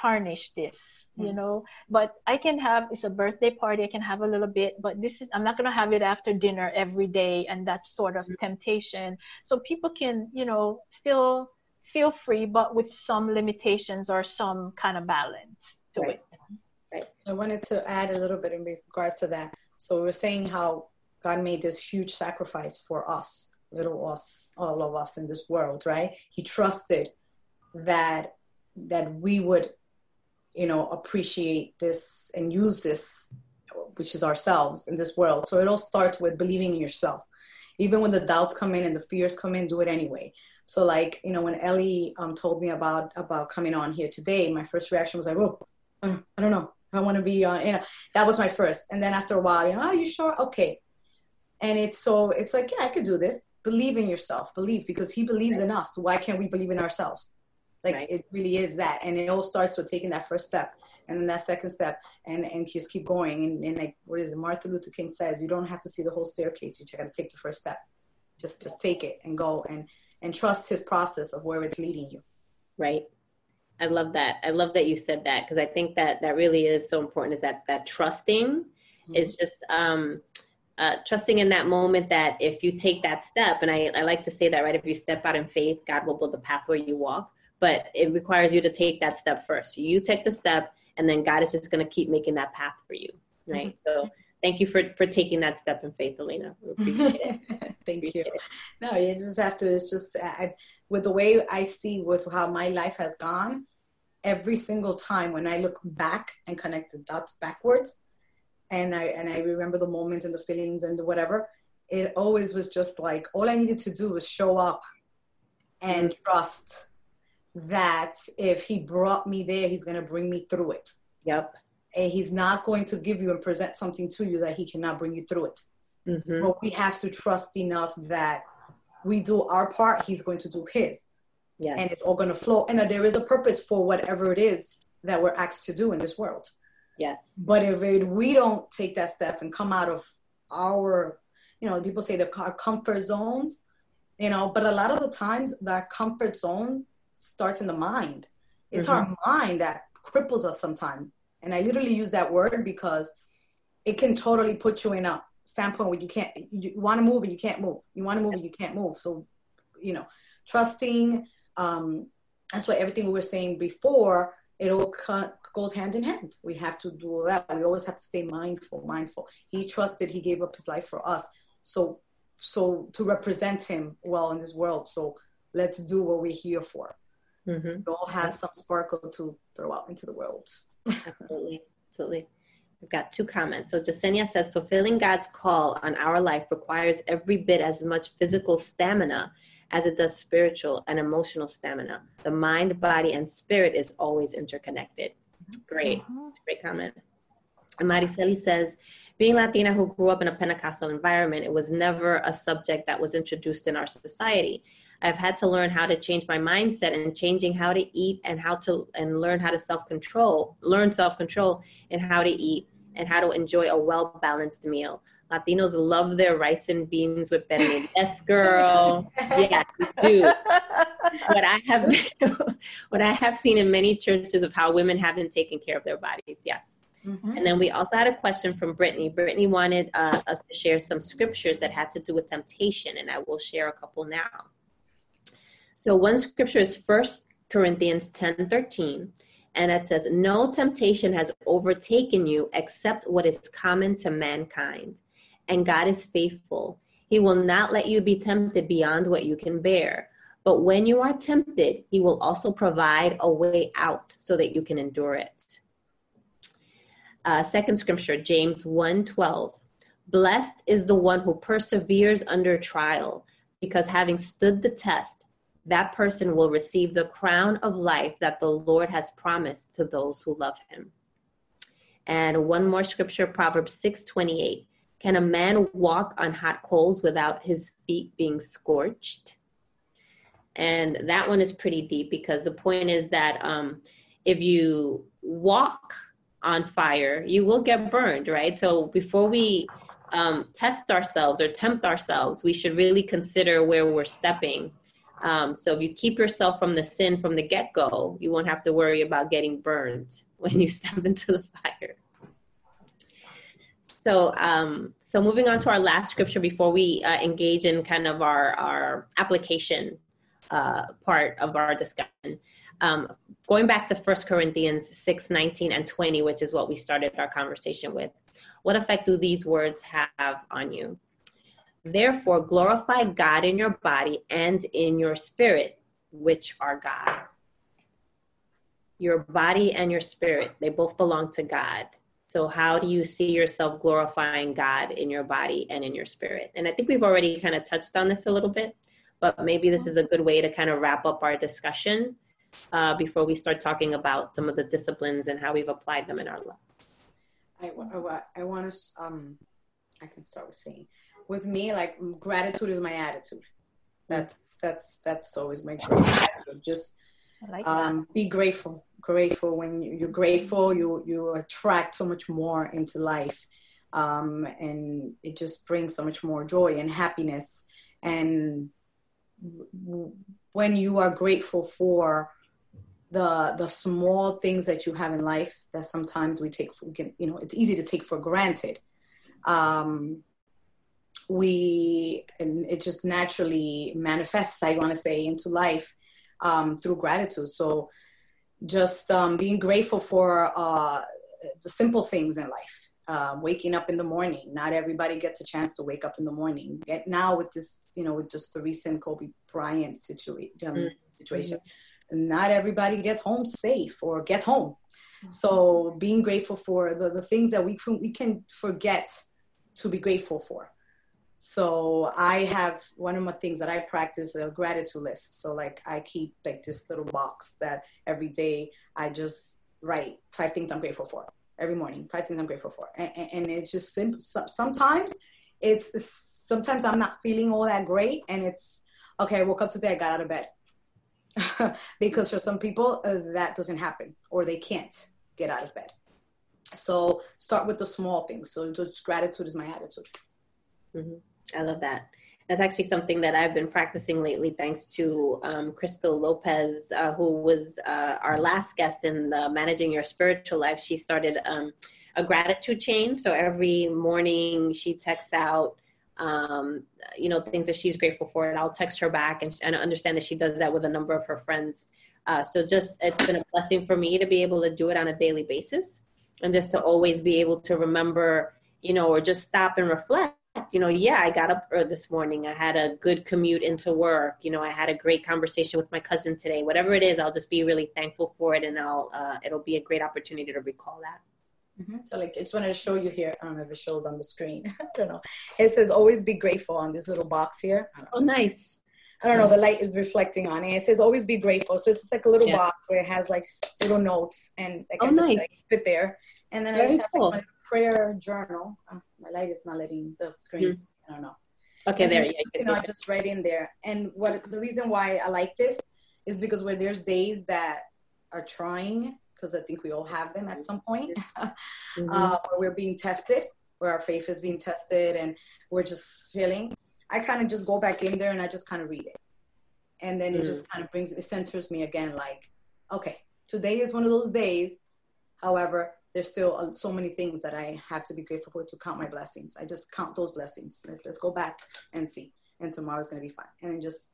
Speaker 4: tarnish this you mm. know but i can have it's a birthday party i can have a little bit but this is i'm not going to have it after dinner every day and that's sort of mm. temptation so people can you know still feel free but with some limitations or some kind of balance to right. it
Speaker 5: Right. I wanted to add a little bit in regards to that. So we are saying how God made this huge sacrifice for us, little us, all of us in this world, right? He trusted that that we would, you know, appreciate this and use this, which is ourselves in this world. So it all starts with believing in yourself. Even when the doubts come in and the fears come in, do it anyway. So like, you know, when Ellie um, told me about about coming on here today, my first reaction was like, oh, I don't know. I want to be on, you know, that was my first. And then after a while, you know, are you sure? Okay. And it's so, it's like, yeah, I could do this. Believe in yourself. Believe because he believes in us. Why can't we believe in ourselves? Like right. it really is that. And it all starts with taking that first step and then that second step and, and just keep going. And, and like, what is it? Martin Luther King says, you don't have to see the whole staircase. You just got to take the first step. Just, just take it and go and, and trust his process of where it's leading you.
Speaker 3: Right. I love that. I love that you said that because I think that that really is so important. Is that that trusting mm-hmm. is just um, uh, trusting in that moment that if you take that step, and I, I like to say that right, if you step out in faith, God will build the path where you walk. But it requires you to take that step first. You take the step, and then God is just going to keep making that path for you, right? Mm-hmm. So thank you for for taking that step in faith, Alina. We appreciate it.
Speaker 5: thank appreciate you. It. No, you just have to. It's just I, with the way I see with how my life has gone. Every single time when I look back and connect the dots backwards, and I and I remember the moments and the feelings and the whatever, it always was just like all I needed to do was show up and mm-hmm. trust that if he brought me there, he's gonna bring me through it.
Speaker 3: Yep
Speaker 5: and he's not going to give you and present something to you that he cannot bring you through it. Mm-hmm. But we have to trust enough that we do our part, he's going to do his. Yes. And it's all going to flow. And that there is a purpose for whatever it is that we're asked to do in this world.
Speaker 3: Yes.
Speaker 5: But if it, we don't take that step and come out of our, you know, people say the our comfort zones, you know, but a lot of the times that comfort zone starts in the mind. It's mm-hmm. our mind that cripples us sometimes and I literally use that word because it can totally put you in a standpoint where you can't, you want to move and you can't move. You want to move and you can't move. So, you know, trusting, um, that's why everything we were saying before, it all goes hand in hand. We have to do that. We always have to stay mindful, mindful. He trusted, he gave up his life for us. So, so to represent him well in this world. So let's do what we're here for. Mm-hmm. We all have some sparkle to throw out into the world.
Speaker 3: Absolutely. Absolutely. We've got two comments. So Jasenia says, fulfilling God's call on our life requires every bit as much physical stamina as it does spiritual and emotional stamina. The mind, body, and spirit is always interconnected. Great. Mm-hmm. Great comment. And Mariceli says, being Latina who grew up in a Pentecostal environment, it was never a subject that was introduced in our society. I've had to learn how to change my mindset and changing how to eat and how to and learn how to self control, learn self control and how to eat and how to enjoy a well balanced meal. Latinos love their rice and beans with berenjena. Yes, girl. Yeah, do. What I have, what I have seen in many churches of how women have been taking care of their bodies. Yes. Mm-hmm. And then we also had a question from Brittany. Brittany wanted uh, us to share some scriptures that had to do with temptation, and I will share a couple now. So one scripture is First Corinthians 10 13, and it says, No temptation has overtaken you except what is common to mankind. And God is faithful. He will not let you be tempted beyond what you can bear. But when you are tempted, He will also provide a way out so that you can endure it. Uh, second scripture, James 1 12. Blessed is the one who perseveres under trial, because having stood the test, that person will receive the crown of life that the Lord has promised to those who love him. And one more scripture, Proverbs 6:28. Can a man walk on hot coals without his feet being scorched? And that one is pretty deep because the point is that um, if you walk on fire, you will get burned, right? So before we um, test ourselves or tempt ourselves, we should really consider where we're stepping um, so if you keep yourself from the sin from the get go, you won't have to worry about getting burned when you step into the fire. So, um, so moving on to our last scripture before we uh, engage in kind of our our application uh, part of our discussion. Um, going back to 1 Corinthians 6, 19 and 20, which is what we started our conversation with. What effect do these words have on you? Therefore, glorify God in your body and in your spirit, which are God. Your body and your spirit, they both belong to God. So, how do you see yourself glorifying God in your body and in your spirit? And I think we've already kind of touched on this a little bit, but maybe this is a good way to kind of wrap up our discussion uh, before we start talking about some of the disciplines and how we've applied them in our lives.
Speaker 5: I, I, I want to, um, I can start with saying, with me, like gratitude is my attitude. That's that's that's always my attitude. Just like um, be grateful. Grateful when you're grateful, you you attract so much more into life, um, and it just brings so much more joy and happiness. And when you are grateful for the the small things that you have in life that sometimes we take for you know it's easy to take for granted um, we and it just naturally manifests i want to say into life um, through gratitude. So just um, being grateful for uh, the simple things in life uh, waking up in the morning. Not everybody gets a chance to wake up in the morning. Get, now with this you know with just the recent kobe bryant situa- um, mm-hmm. situation not everybody gets home safe or gets home. Mm-hmm. so being grateful for the, the things that we, we can forget to be grateful for so I have one of my things that I practice a gratitude list. So like I keep like this little box that every day I just write five things I'm grateful for every morning. Five things I'm grateful for, and, and it's just simple. Sometimes it's sometimes I'm not feeling all that great, and it's okay. I woke up today, I got out of bed. because for some people uh, that doesn't happen or they can't get out of bed. So start with the small things. So just gratitude is my attitude.
Speaker 3: Mm-hmm. I love that. That's actually something that I've been practicing lately, thanks to um, Crystal Lopez, uh, who was uh, our last guest in the Managing Your Spiritual Life. She started um, a gratitude chain. So every morning she texts out, um, you know, things that she's grateful for, and I'll text her back and, and understand that she does that with a number of her friends. Uh, so just it's been a blessing for me to be able to do it on a daily basis, and just to always be able to remember, you know, or just stop and reflect you know, yeah, I got up this morning. I had a good commute into work. You know, I had a great conversation with my cousin today. Whatever it is, I'll just be really thankful for it, and I'll uh, it'll be a great opportunity to recall that.
Speaker 5: Mm-hmm. So, like, I just wanted to show you here. I don't know if it shows on the screen. I don't know. It says "Always be grateful" on this little box here.
Speaker 3: Oh, nice.
Speaker 5: I don't know. The light is reflecting on it. It says "Always be grateful." So it's just like a little yeah. box where it has like little notes, and I can oh, just nice. like, fit there. And then Very I just have cool. like, prayer journal. Uh, my light is not letting the screens. Mm-hmm. I don't know.
Speaker 3: Okay,
Speaker 5: and
Speaker 3: there.
Speaker 5: You, go. you know, just right in there. And what the reason why I like this is because where there's days that are trying, because I think we all have them at some point, mm-hmm. uh, where we're being tested, where our faith is being tested, and we're just feeling. I kind of just go back in there and I just kind of read it, and then it mm-hmm. just kind of brings it centers me again. Like, okay, today is one of those days. However, there's still uh, so many things that I have to be grateful for to count my blessings. I just count those blessings. Let's, let's go back and see. And tomorrow's going to be fine. And then just,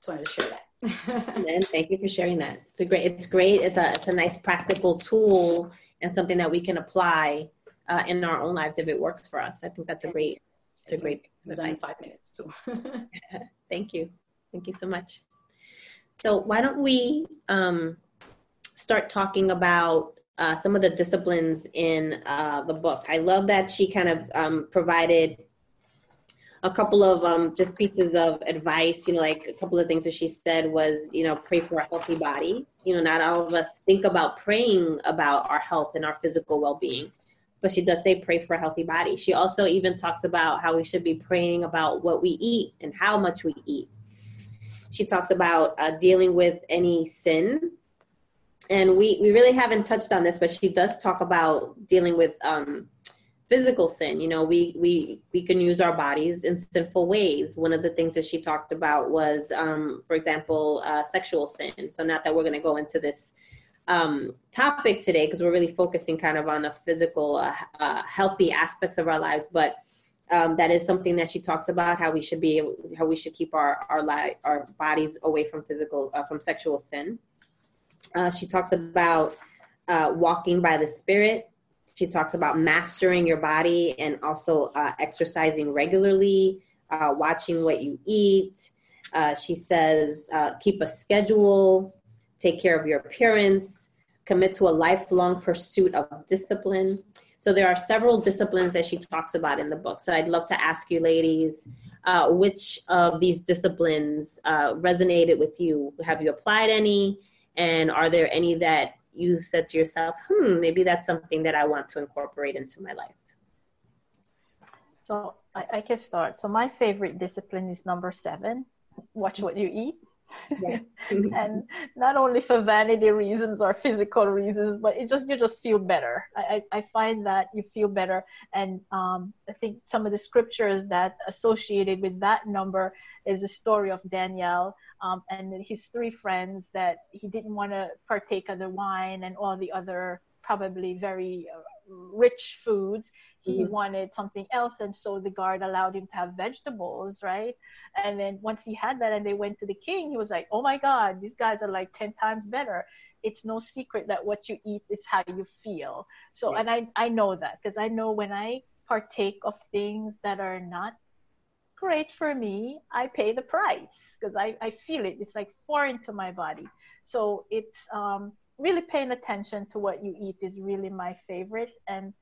Speaker 5: just wanted to share that.
Speaker 3: and thank you for sharing that. It's a great, it's great. It's a, it's a nice practical tool and something that we can apply uh, in our own lives if it works for us. I think that's a great, a great.
Speaker 5: Done in five minutes too.
Speaker 3: thank you. Thank you so much. So why don't we um, start talking about uh, some of the disciplines in uh, the book. I love that she kind of um, provided a couple of um, just pieces of advice. You know, like a couple of things that she said was, you know, pray for a healthy body. You know, not all of us think about praying about our health and our physical well being, but she does say pray for a healthy body. She also even talks about how we should be praying about what we eat and how much we eat. She talks about uh, dealing with any sin and we we really haven't touched on this, but she does talk about dealing with um, physical sin. You know, we we we can use our bodies in sinful ways. One of the things that she talked about was, um, for example, uh, sexual sin. So not that we're going to go into this um, topic today because we're really focusing kind of on the physical, uh, uh, healthy aspects of our lives, but. Um, that is something that she talks about how we should be how we should keep our our li- our bodies away from physical uh, from sexual sin uh, she talks about uh, walking by the Spirit. She talks about mastering your body and also uh, exercising regularly, uh, watching what you eat. Uh, she says, uh, keep a schedule, take care of your appearance, commit to a lifelong pursuit of discipline. So there are several disciplines that she talks about in the book. So I'd love to ask you, ladies, uh, which of these disciplines uh, resonated with you? Have you applied any? And are there any that you said to yourself, hmm, maybe that's something that I want to incorporate into my life?
Speaker 4: So I, I can start. So my favorite discipline is number seven watch what you eat. Yeah. and not only for vanity reasons or physical reasons, but it just you just feel better. I, I find that you feel better, and um, I think some of the scriptures that associated with that number is the story of Daniel um, and his three friends that he didn't want to partake of the wine and all the other probably very uh, rich foods. He mm-hmm. wanted something else, and so the guard allowed him to have vegetables, right? And then once he had that, and they went to the king, he was like, "Oh my God, these guys are like ten times better." It's no secret that what you eat is how you feel. So, yeah. and I I know that because I know when I partake of things that are not great for me, I pay the price because I, I feel it. It's like foreign to my body. So it's um, really paying attention to what you eat is really my favorite. And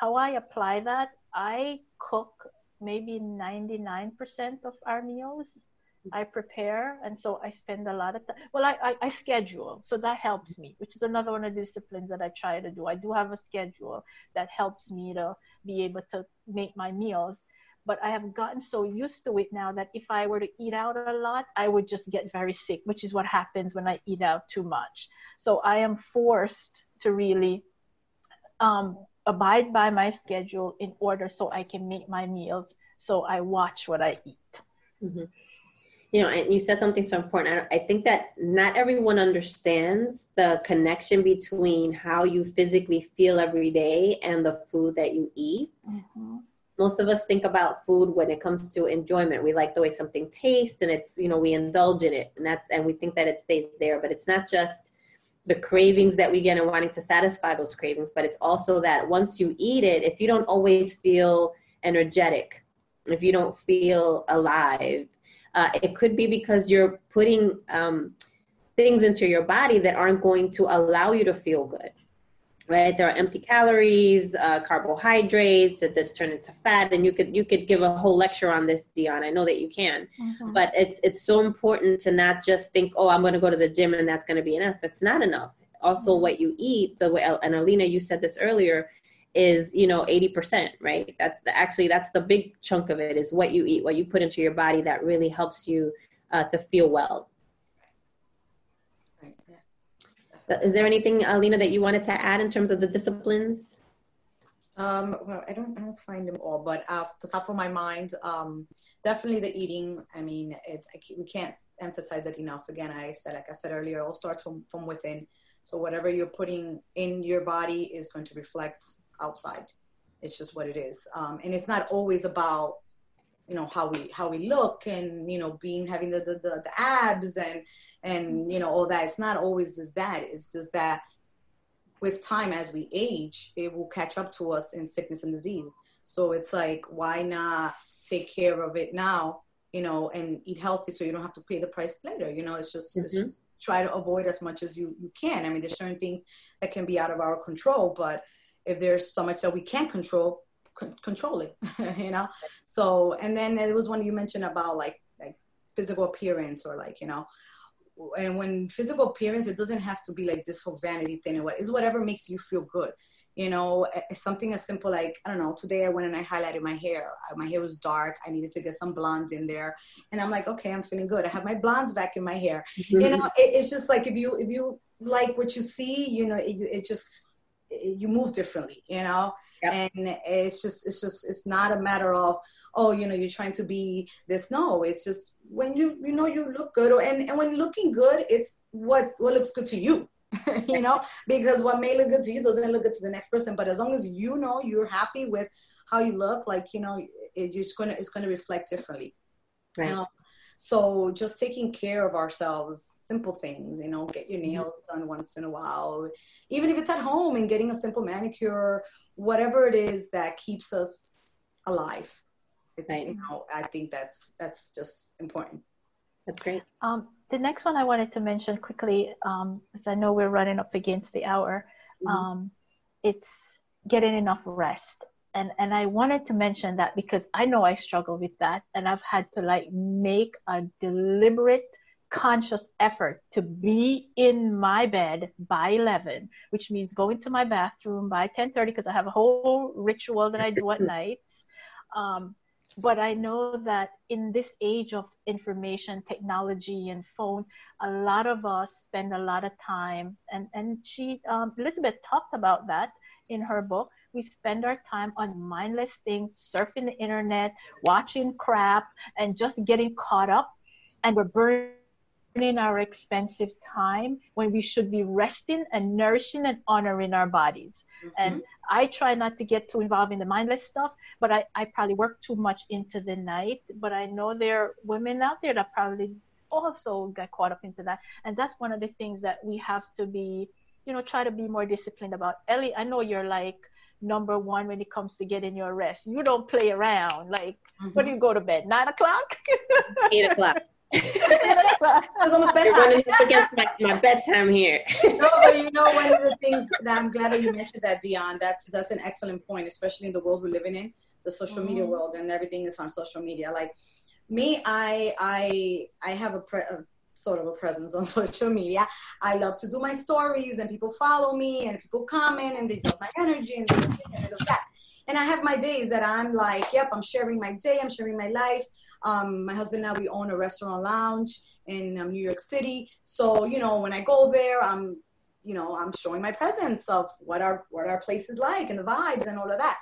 Speaker 4: how I apply that, I cook maybe 99% of our meals. I prepare, and so I spend a lot of time. Well, I, I, I, schedule, so that helps me, which is another one of the disciplines that I try to do. I do have a schedule that helps me to be able to make my meals but I have gotten so used to it now that if I were to eat out a lot, I would just get very sick, which is what happens when I eat out too much. So I am forced to really um, abide by my schedule in order so I can make my meals. So I watch what I eat.
Speaker 3: Mm-hmm. You know, and you said something so important. I think that not everyone understands the connection between how you physically feel every day and the food that you eat. Mm-hmm most of us think about food when it comes to enjoyment. We like the way something tastes and it's you know we indulge in it and that's and we think that it stays there but it's not just the cravings that we get and wanting to satisfy those cravings but it's also that once you eat it if you don't always feel energetic if you don't feel alive uh, it could be because you're putting um, things into your body that aren't going to allow you to feel good right? There are empty calories uh, carbohydrates that this turn into fat and you could you could give a whole lecture on this dion. I know that you can. Mm-hmm. but it's it's so important to not just think oh i'm going to go to the gym and that's going to be enough. It's not enough. Also mm-hmm. what you eat the way and alina you said this earlier is you know 80% right? That's the, actually that's the big chunk of it is what you eat what you put into your body that really helps you uh, to feel well is there anything alina that you wanted to add in terms of the disciplines
Speaker 5: um, well, I don't, I don't find them all, but off the top of my mind, um, definitely the eating. I mean, it's, I, we can't emphasize it enough. Again, I said, like I said earlier, it all starts from, from within. So whatever you're putting in your body is going to reflect outside. It's just what it is. Um, and it's not always about, you know, how we, how we look and, you know, being, having the, the, the, the abs and, and, you know, all that. It's not always just that. It's just that, with time as we age, it will catch up to us in sickness and disease. So it's like, why not take care of it now, you know, and eat healthy so you don't have to pay the price later. You know, it's just, mm-hmm. it's just try to avoid as much as you, you can. I mean, there's certain things that can be out of our control, but if there's so much that we can't control, c- control it, you know? So, and then it was one you mentioned about like, like physical appearance or like, you know, and when physical appearance, it doesn't have to be like this whole vanity thing. It's whatever makes you feel good. You know, something as simple like I don't know. Today I went and I highlighted my hair. My hair was dark. I needed to get some blondes in there, and I'm like, okay, I'm feeling good. I have my blondes back in my hair. Mm-hmm. You know, it, it's just like if you if you like what you see, you know, it, it just you move differently. You know, yep. and it's just it's just it's not a matter of oh, you know, you're trying to be this. No, it's just when you you know you look good, or and, and when looking good, it's what what looks good to you. you know, because what may look good to you doesn't look good to the next person. But as long as you know you're happy with how you look, like you know, it, just gonna it's gonna reflect differently. Right. Um, so just taking care of ourselves, simple things, you know, get your mm-hmm. nails done once in a while, even if it's at home and getting a simple manicure, whatever it is that keeps us alive it's, right. you know, I think that's that's just important.
Speaker 3: That's great.
Speaker 4: Um, the next one I wanted to mention quickly, um, because I know we're running up against the hour. Mm-hmm. Um, it's getting enough rest, and and I wanted to mention that because I know I struggle with that, and I've had to like make a deliberate conscious effort to be in my bed by 11 which means going to my bathroom by 10:30 because I have a whole ritual that I do at night um, but I know that in this age of information technology and phone, a lot of us spend a lot of time, and and she um, Elizabeth talked about that in her book. We spend our time on mindless things, surfing the internet, watching crap, and just getting caught up, and we're burning our expensive time when we should be resting and nourishing and honoring our bodies. Mm-hmm. And I try not to get too involved in the mindless stuff, but I, I probably work too much into the night. But I know there are women out there that probably also get caught up into that. And that's one of the things that we have to be, you know, try to be more disciplined about. Ellie, I know you're like number one when it comes to getting your rest. You don't play around. Like, mm-hmm. when do you go to bed? Nine o'clock?
Speaker 3: Eight o'clock. it's almost bedtime. You're going to forget my, my bedtime here.
Speaker 5: no, but you know, one of the things that I'm glad that you mentioned that, Dion. That's that's an excellent point, especially in the world we're living in, the social mm-hmm. media world, and everything is on social media. Like me, I I I have a, pre- a sort of a presence on social media. I love to do my stories, and people follow me, and people comment, and they love my energy, and they, and that. And I have my days that I'm like, yep, I'm sharing my day, I'm sharing my life. Um, my husband and I, we own a restaurant lounge in um, New York City. So, you know, when I go there, I'm, you know, I'm showing my presence of what our, what our place is like and the vibes and all of that.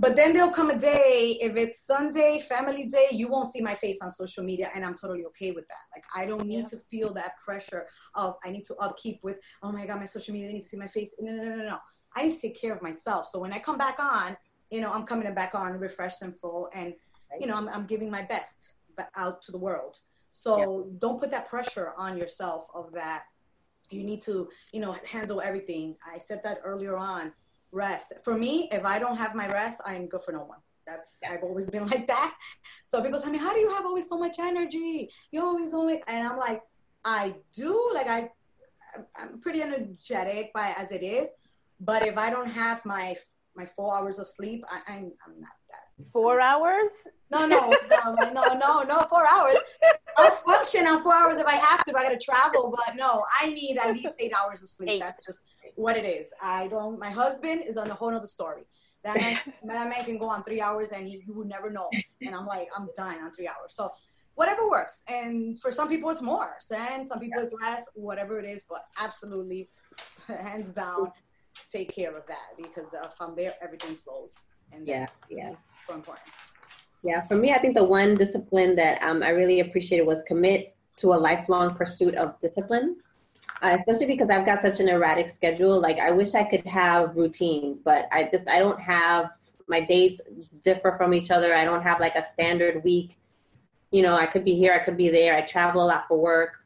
Speaker 5: But then there'll come a day, if it's Sunday, family day, you won't see my face on social media, and I'm totally okay with that. Like, I don't need yeah. to feel that pressure of I need to upkeep with, oh my God, my social media, they need to see my face. No, no, no, no, no. I need to take care of myself. So when I come back on, you know, I'm coming back on refreshed and full, and you know, I'm, I'm giving my best out to the world. So yeah. don't put that pressure on yourself of that. You need to, you know, handle everything. I said that earlier on. Rest. For me, if I don't have my rest, I'm good for no one. That's yeah. I've always been like that. So people tell me, "How do you have always so much energy? You always always," and I'm like, I do. Like I, I'm pretty energetic by as it is. But if I don't have my my four hours of sleep, I, I'm I'm not that.
Speaker 4: Four hours?
Speaker 5: No, no, no, no, no, no, four hours. I'll function on four hours if I have to. If I got to travel, but no, I need at least eight hours of sleep. Eight. That's just what it is. I don't. My husband is on a whole other story. That man, that man can go on three hours and he, you would never know. And I'm like, I'm dying on three hours. So whatever works. And for some people it's more, and some people it's less. Whatever it is, but absolutely, hands down, take care of that because uh, from there everything flows. And
Speaker 3: Yeah, yeah.
Speaker 5: so important.
Speaker 3: Yeah, for me, I think the one discipline that um, I really appreciated was commit to a lifelong pursuit of discipline. Uh, especially because I've got such an erratic schedule. Like I wish I could have routines, but I just I don't have my dates differ from each other. I don't have like a standard week. You know, I could be here, I could be there. I travel a lot for work,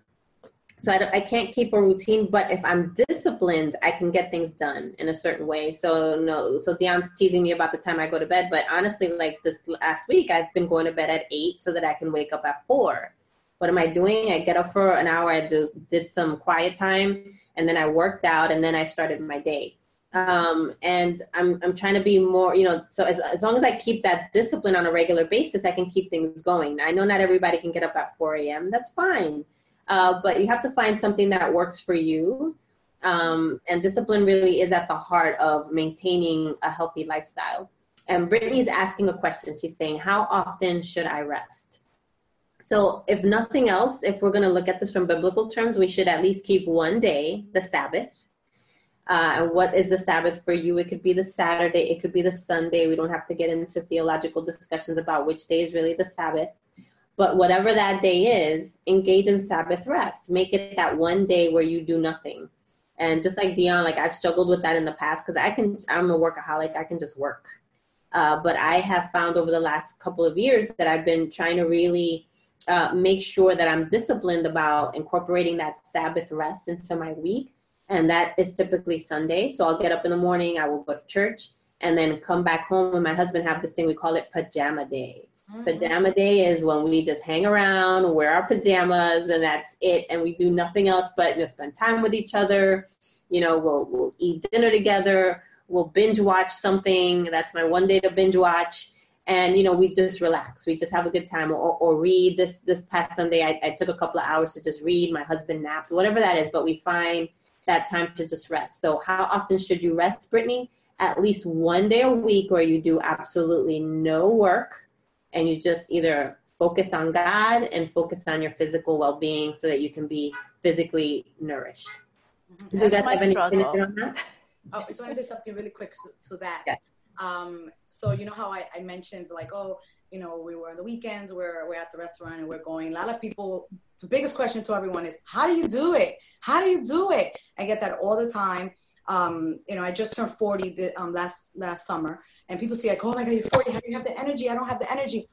Speaker 3: so I, I can't keep a routine. But if I'm disciplined, I can get things done in a certain way. So no, so Dion's teasing me about the time I go to bed, but honestly, like this last week, I've been going to bed at eight so that I can wake up at four. What am I doing? I get up for an hour. I did some quiet time, and then I worked out, and then I started my day. Um, and I'm I'm trying to be more, you know. So as as long as I keep that discipline on a regular basis, I can keep things going. I know not everybody can get up at 4 a.m. That's fine, uh, but you have to find something that works for you. Um, and discipline really is at the heart of maintaining a healthy lifestyle. And Brittany's asking a question. She's saying, "How often should I rest?" So, if nothing else, if we're going to look at this from biblical terms, we should at least keep one day, the Sabbath. Uh, what is the Sabbath for you? It could be the Saturday, it could be the Sunday. We don't have to get into theological discussions about which day is really the Sabbath. But whatever that day is, engage in Sabbath rest. Make it that one day where you do nothing. And just like Dion, like I've struggled with that in the past because I can, I'm a workaholic. I can just work. Uh, but I have found over the last couple of years that I've been trying to really uh, make sure that I'm disciplined about incorporating that Sabbath rest into my week. And that is typically Sunday. So I'll get up in the morning, I will go to church, and then come back home. And my husband have this thing we call it pajama day. Pajama day is when we just hang around, wear our pajamas, and that's it. And we do nothing else but just spend time with each other. You know, we'll we'll eat dinner together. We'll binge watch something. That's my one day to binge watch. And you know, we just relax. We just have a good time, or, or read. This this past Sunday, I, I took a couple of hours to just read. My husband napped, whatever that is. But we find that time to just rest. So, how often should you rest, Brittany? At least one day a week where you do absolutely no work and you just either focus on God and focus on your physical well being so that you can be physically nourished. Do you guys have any on that?
Speaker 5: Oh, I just want to say something really quick to, to that.
Speaker 3: Yes.
Speaker 5: Um, so you know how I, I mentioned like, oh, you know, we were on the weekends, we're we're at the restaurant and we're going. A lot of people, the biggest question to everyone is, how do you do it? How do you do it? I get that all the time. Um, you know, I just turned 40 the, um, last last summer, and people see like, oh my god, you're 40. How do you have the energy? I don't have the energy.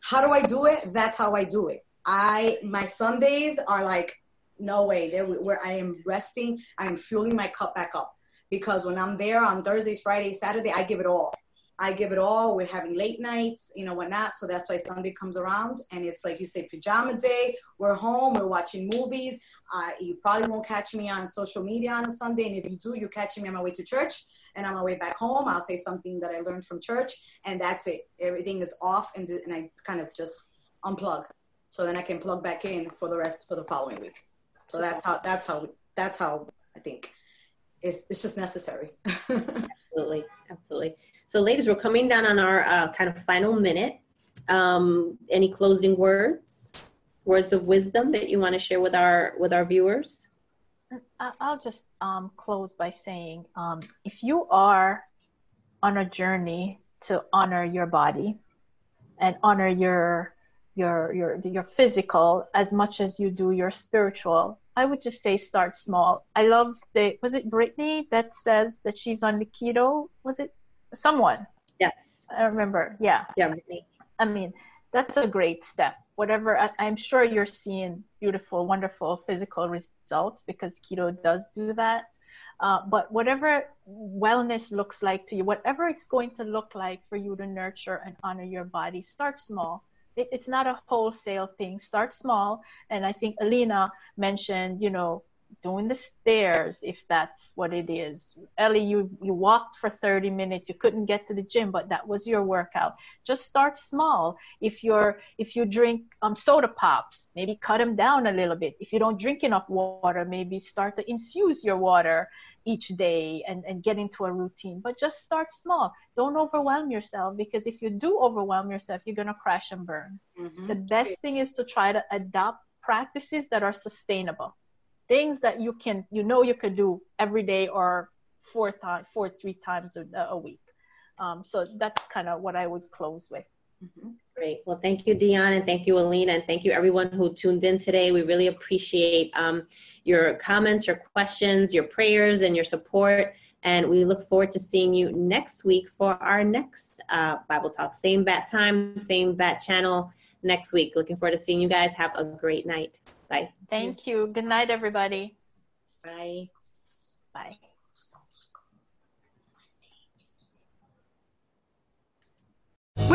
Speaker 5: How do I do it? That's how I do it. I my Sundays are like, no way. There where I am resting, I am fueling my cup back up because when I'm there on Thursdays, Fridays, Saturday, I give it all. I give it all. We're having late nights, you know, whatnot. So that's why Sunday comes around, and it's like you say, pajama day. We're home. We're watching movies. Uh, you probably won't catch me on social media on a Sunday, and if you do, you're catching me on my way to church. And on my way back home, I'll say something that I learned from church, and that's it. Everything is off, and, and I kind of just unplug, so then I can plug back in for the rest for the following week. So that's how that's how that's how I think it's it's just necessary.
Speaker 3: Absolutely, absolutely. So, ladies, we're coming down on our uh, kind of final minute. Um, any closing words, words of wisdom that you want to share with our with our viewers?
Speaker 4: I- I'll just um, close by saying um, if you are on a journey to honor your body and honor your your your your physical as much as you do your spiritual, I would just say start small. I love the was it Brittany that says that she's on the keto? Was it someone?
Speaker 3: Yes.
Speaker 4: I remember. Yeah.
Speaker 3: Yeah, Brittany.
Speaker 4: I mean, that's a great step. Whatever, I, I'm sure you're seeing beautiful, wonderful physical results because keto does do that. Uh, but whatever wellness looks like to you, whatever it's going to look like for you to nurture and honor your body, start small. It, it's not a wholesale thing. Start small. And I think Alina mentioned, you know, doing the stairs if that's what it is. Ellie, you, you walked for 30 minutes, you couldn't get to the gym, but that was your workout. Just start small. If you're if you drink um, soda pops, maybe cut them down a little bit. If you don't drink enough water, maybe start to infuse your water each day and, and get into a routine. But just start small. Don't overwhelm yourself because if you do overwhelm yourself, you're gonna crash and burn. Mm-hmm. The best thing is to try to adopt practices that are sustainable things that you can you know you could do every day or four times four three times a, a week um, so that's kind of what i would close with
Speaker 3: mm-hmm. Great. Well, thank you, Dion, and thank you, Alina, and thank you everyone who tuned in today. We really appreciate um, your comments, your questions, your prayers, and your support. And we look forward to seeing you next week for our next uh, Bible Talk. Same bat time, same bat channel next week. Looking forward to seeing you guys. Have a great night. Bye.
Speaker 4: Thank you. Good night, everybody.
Speaker 3: Bye.
Speaker 4: Bye.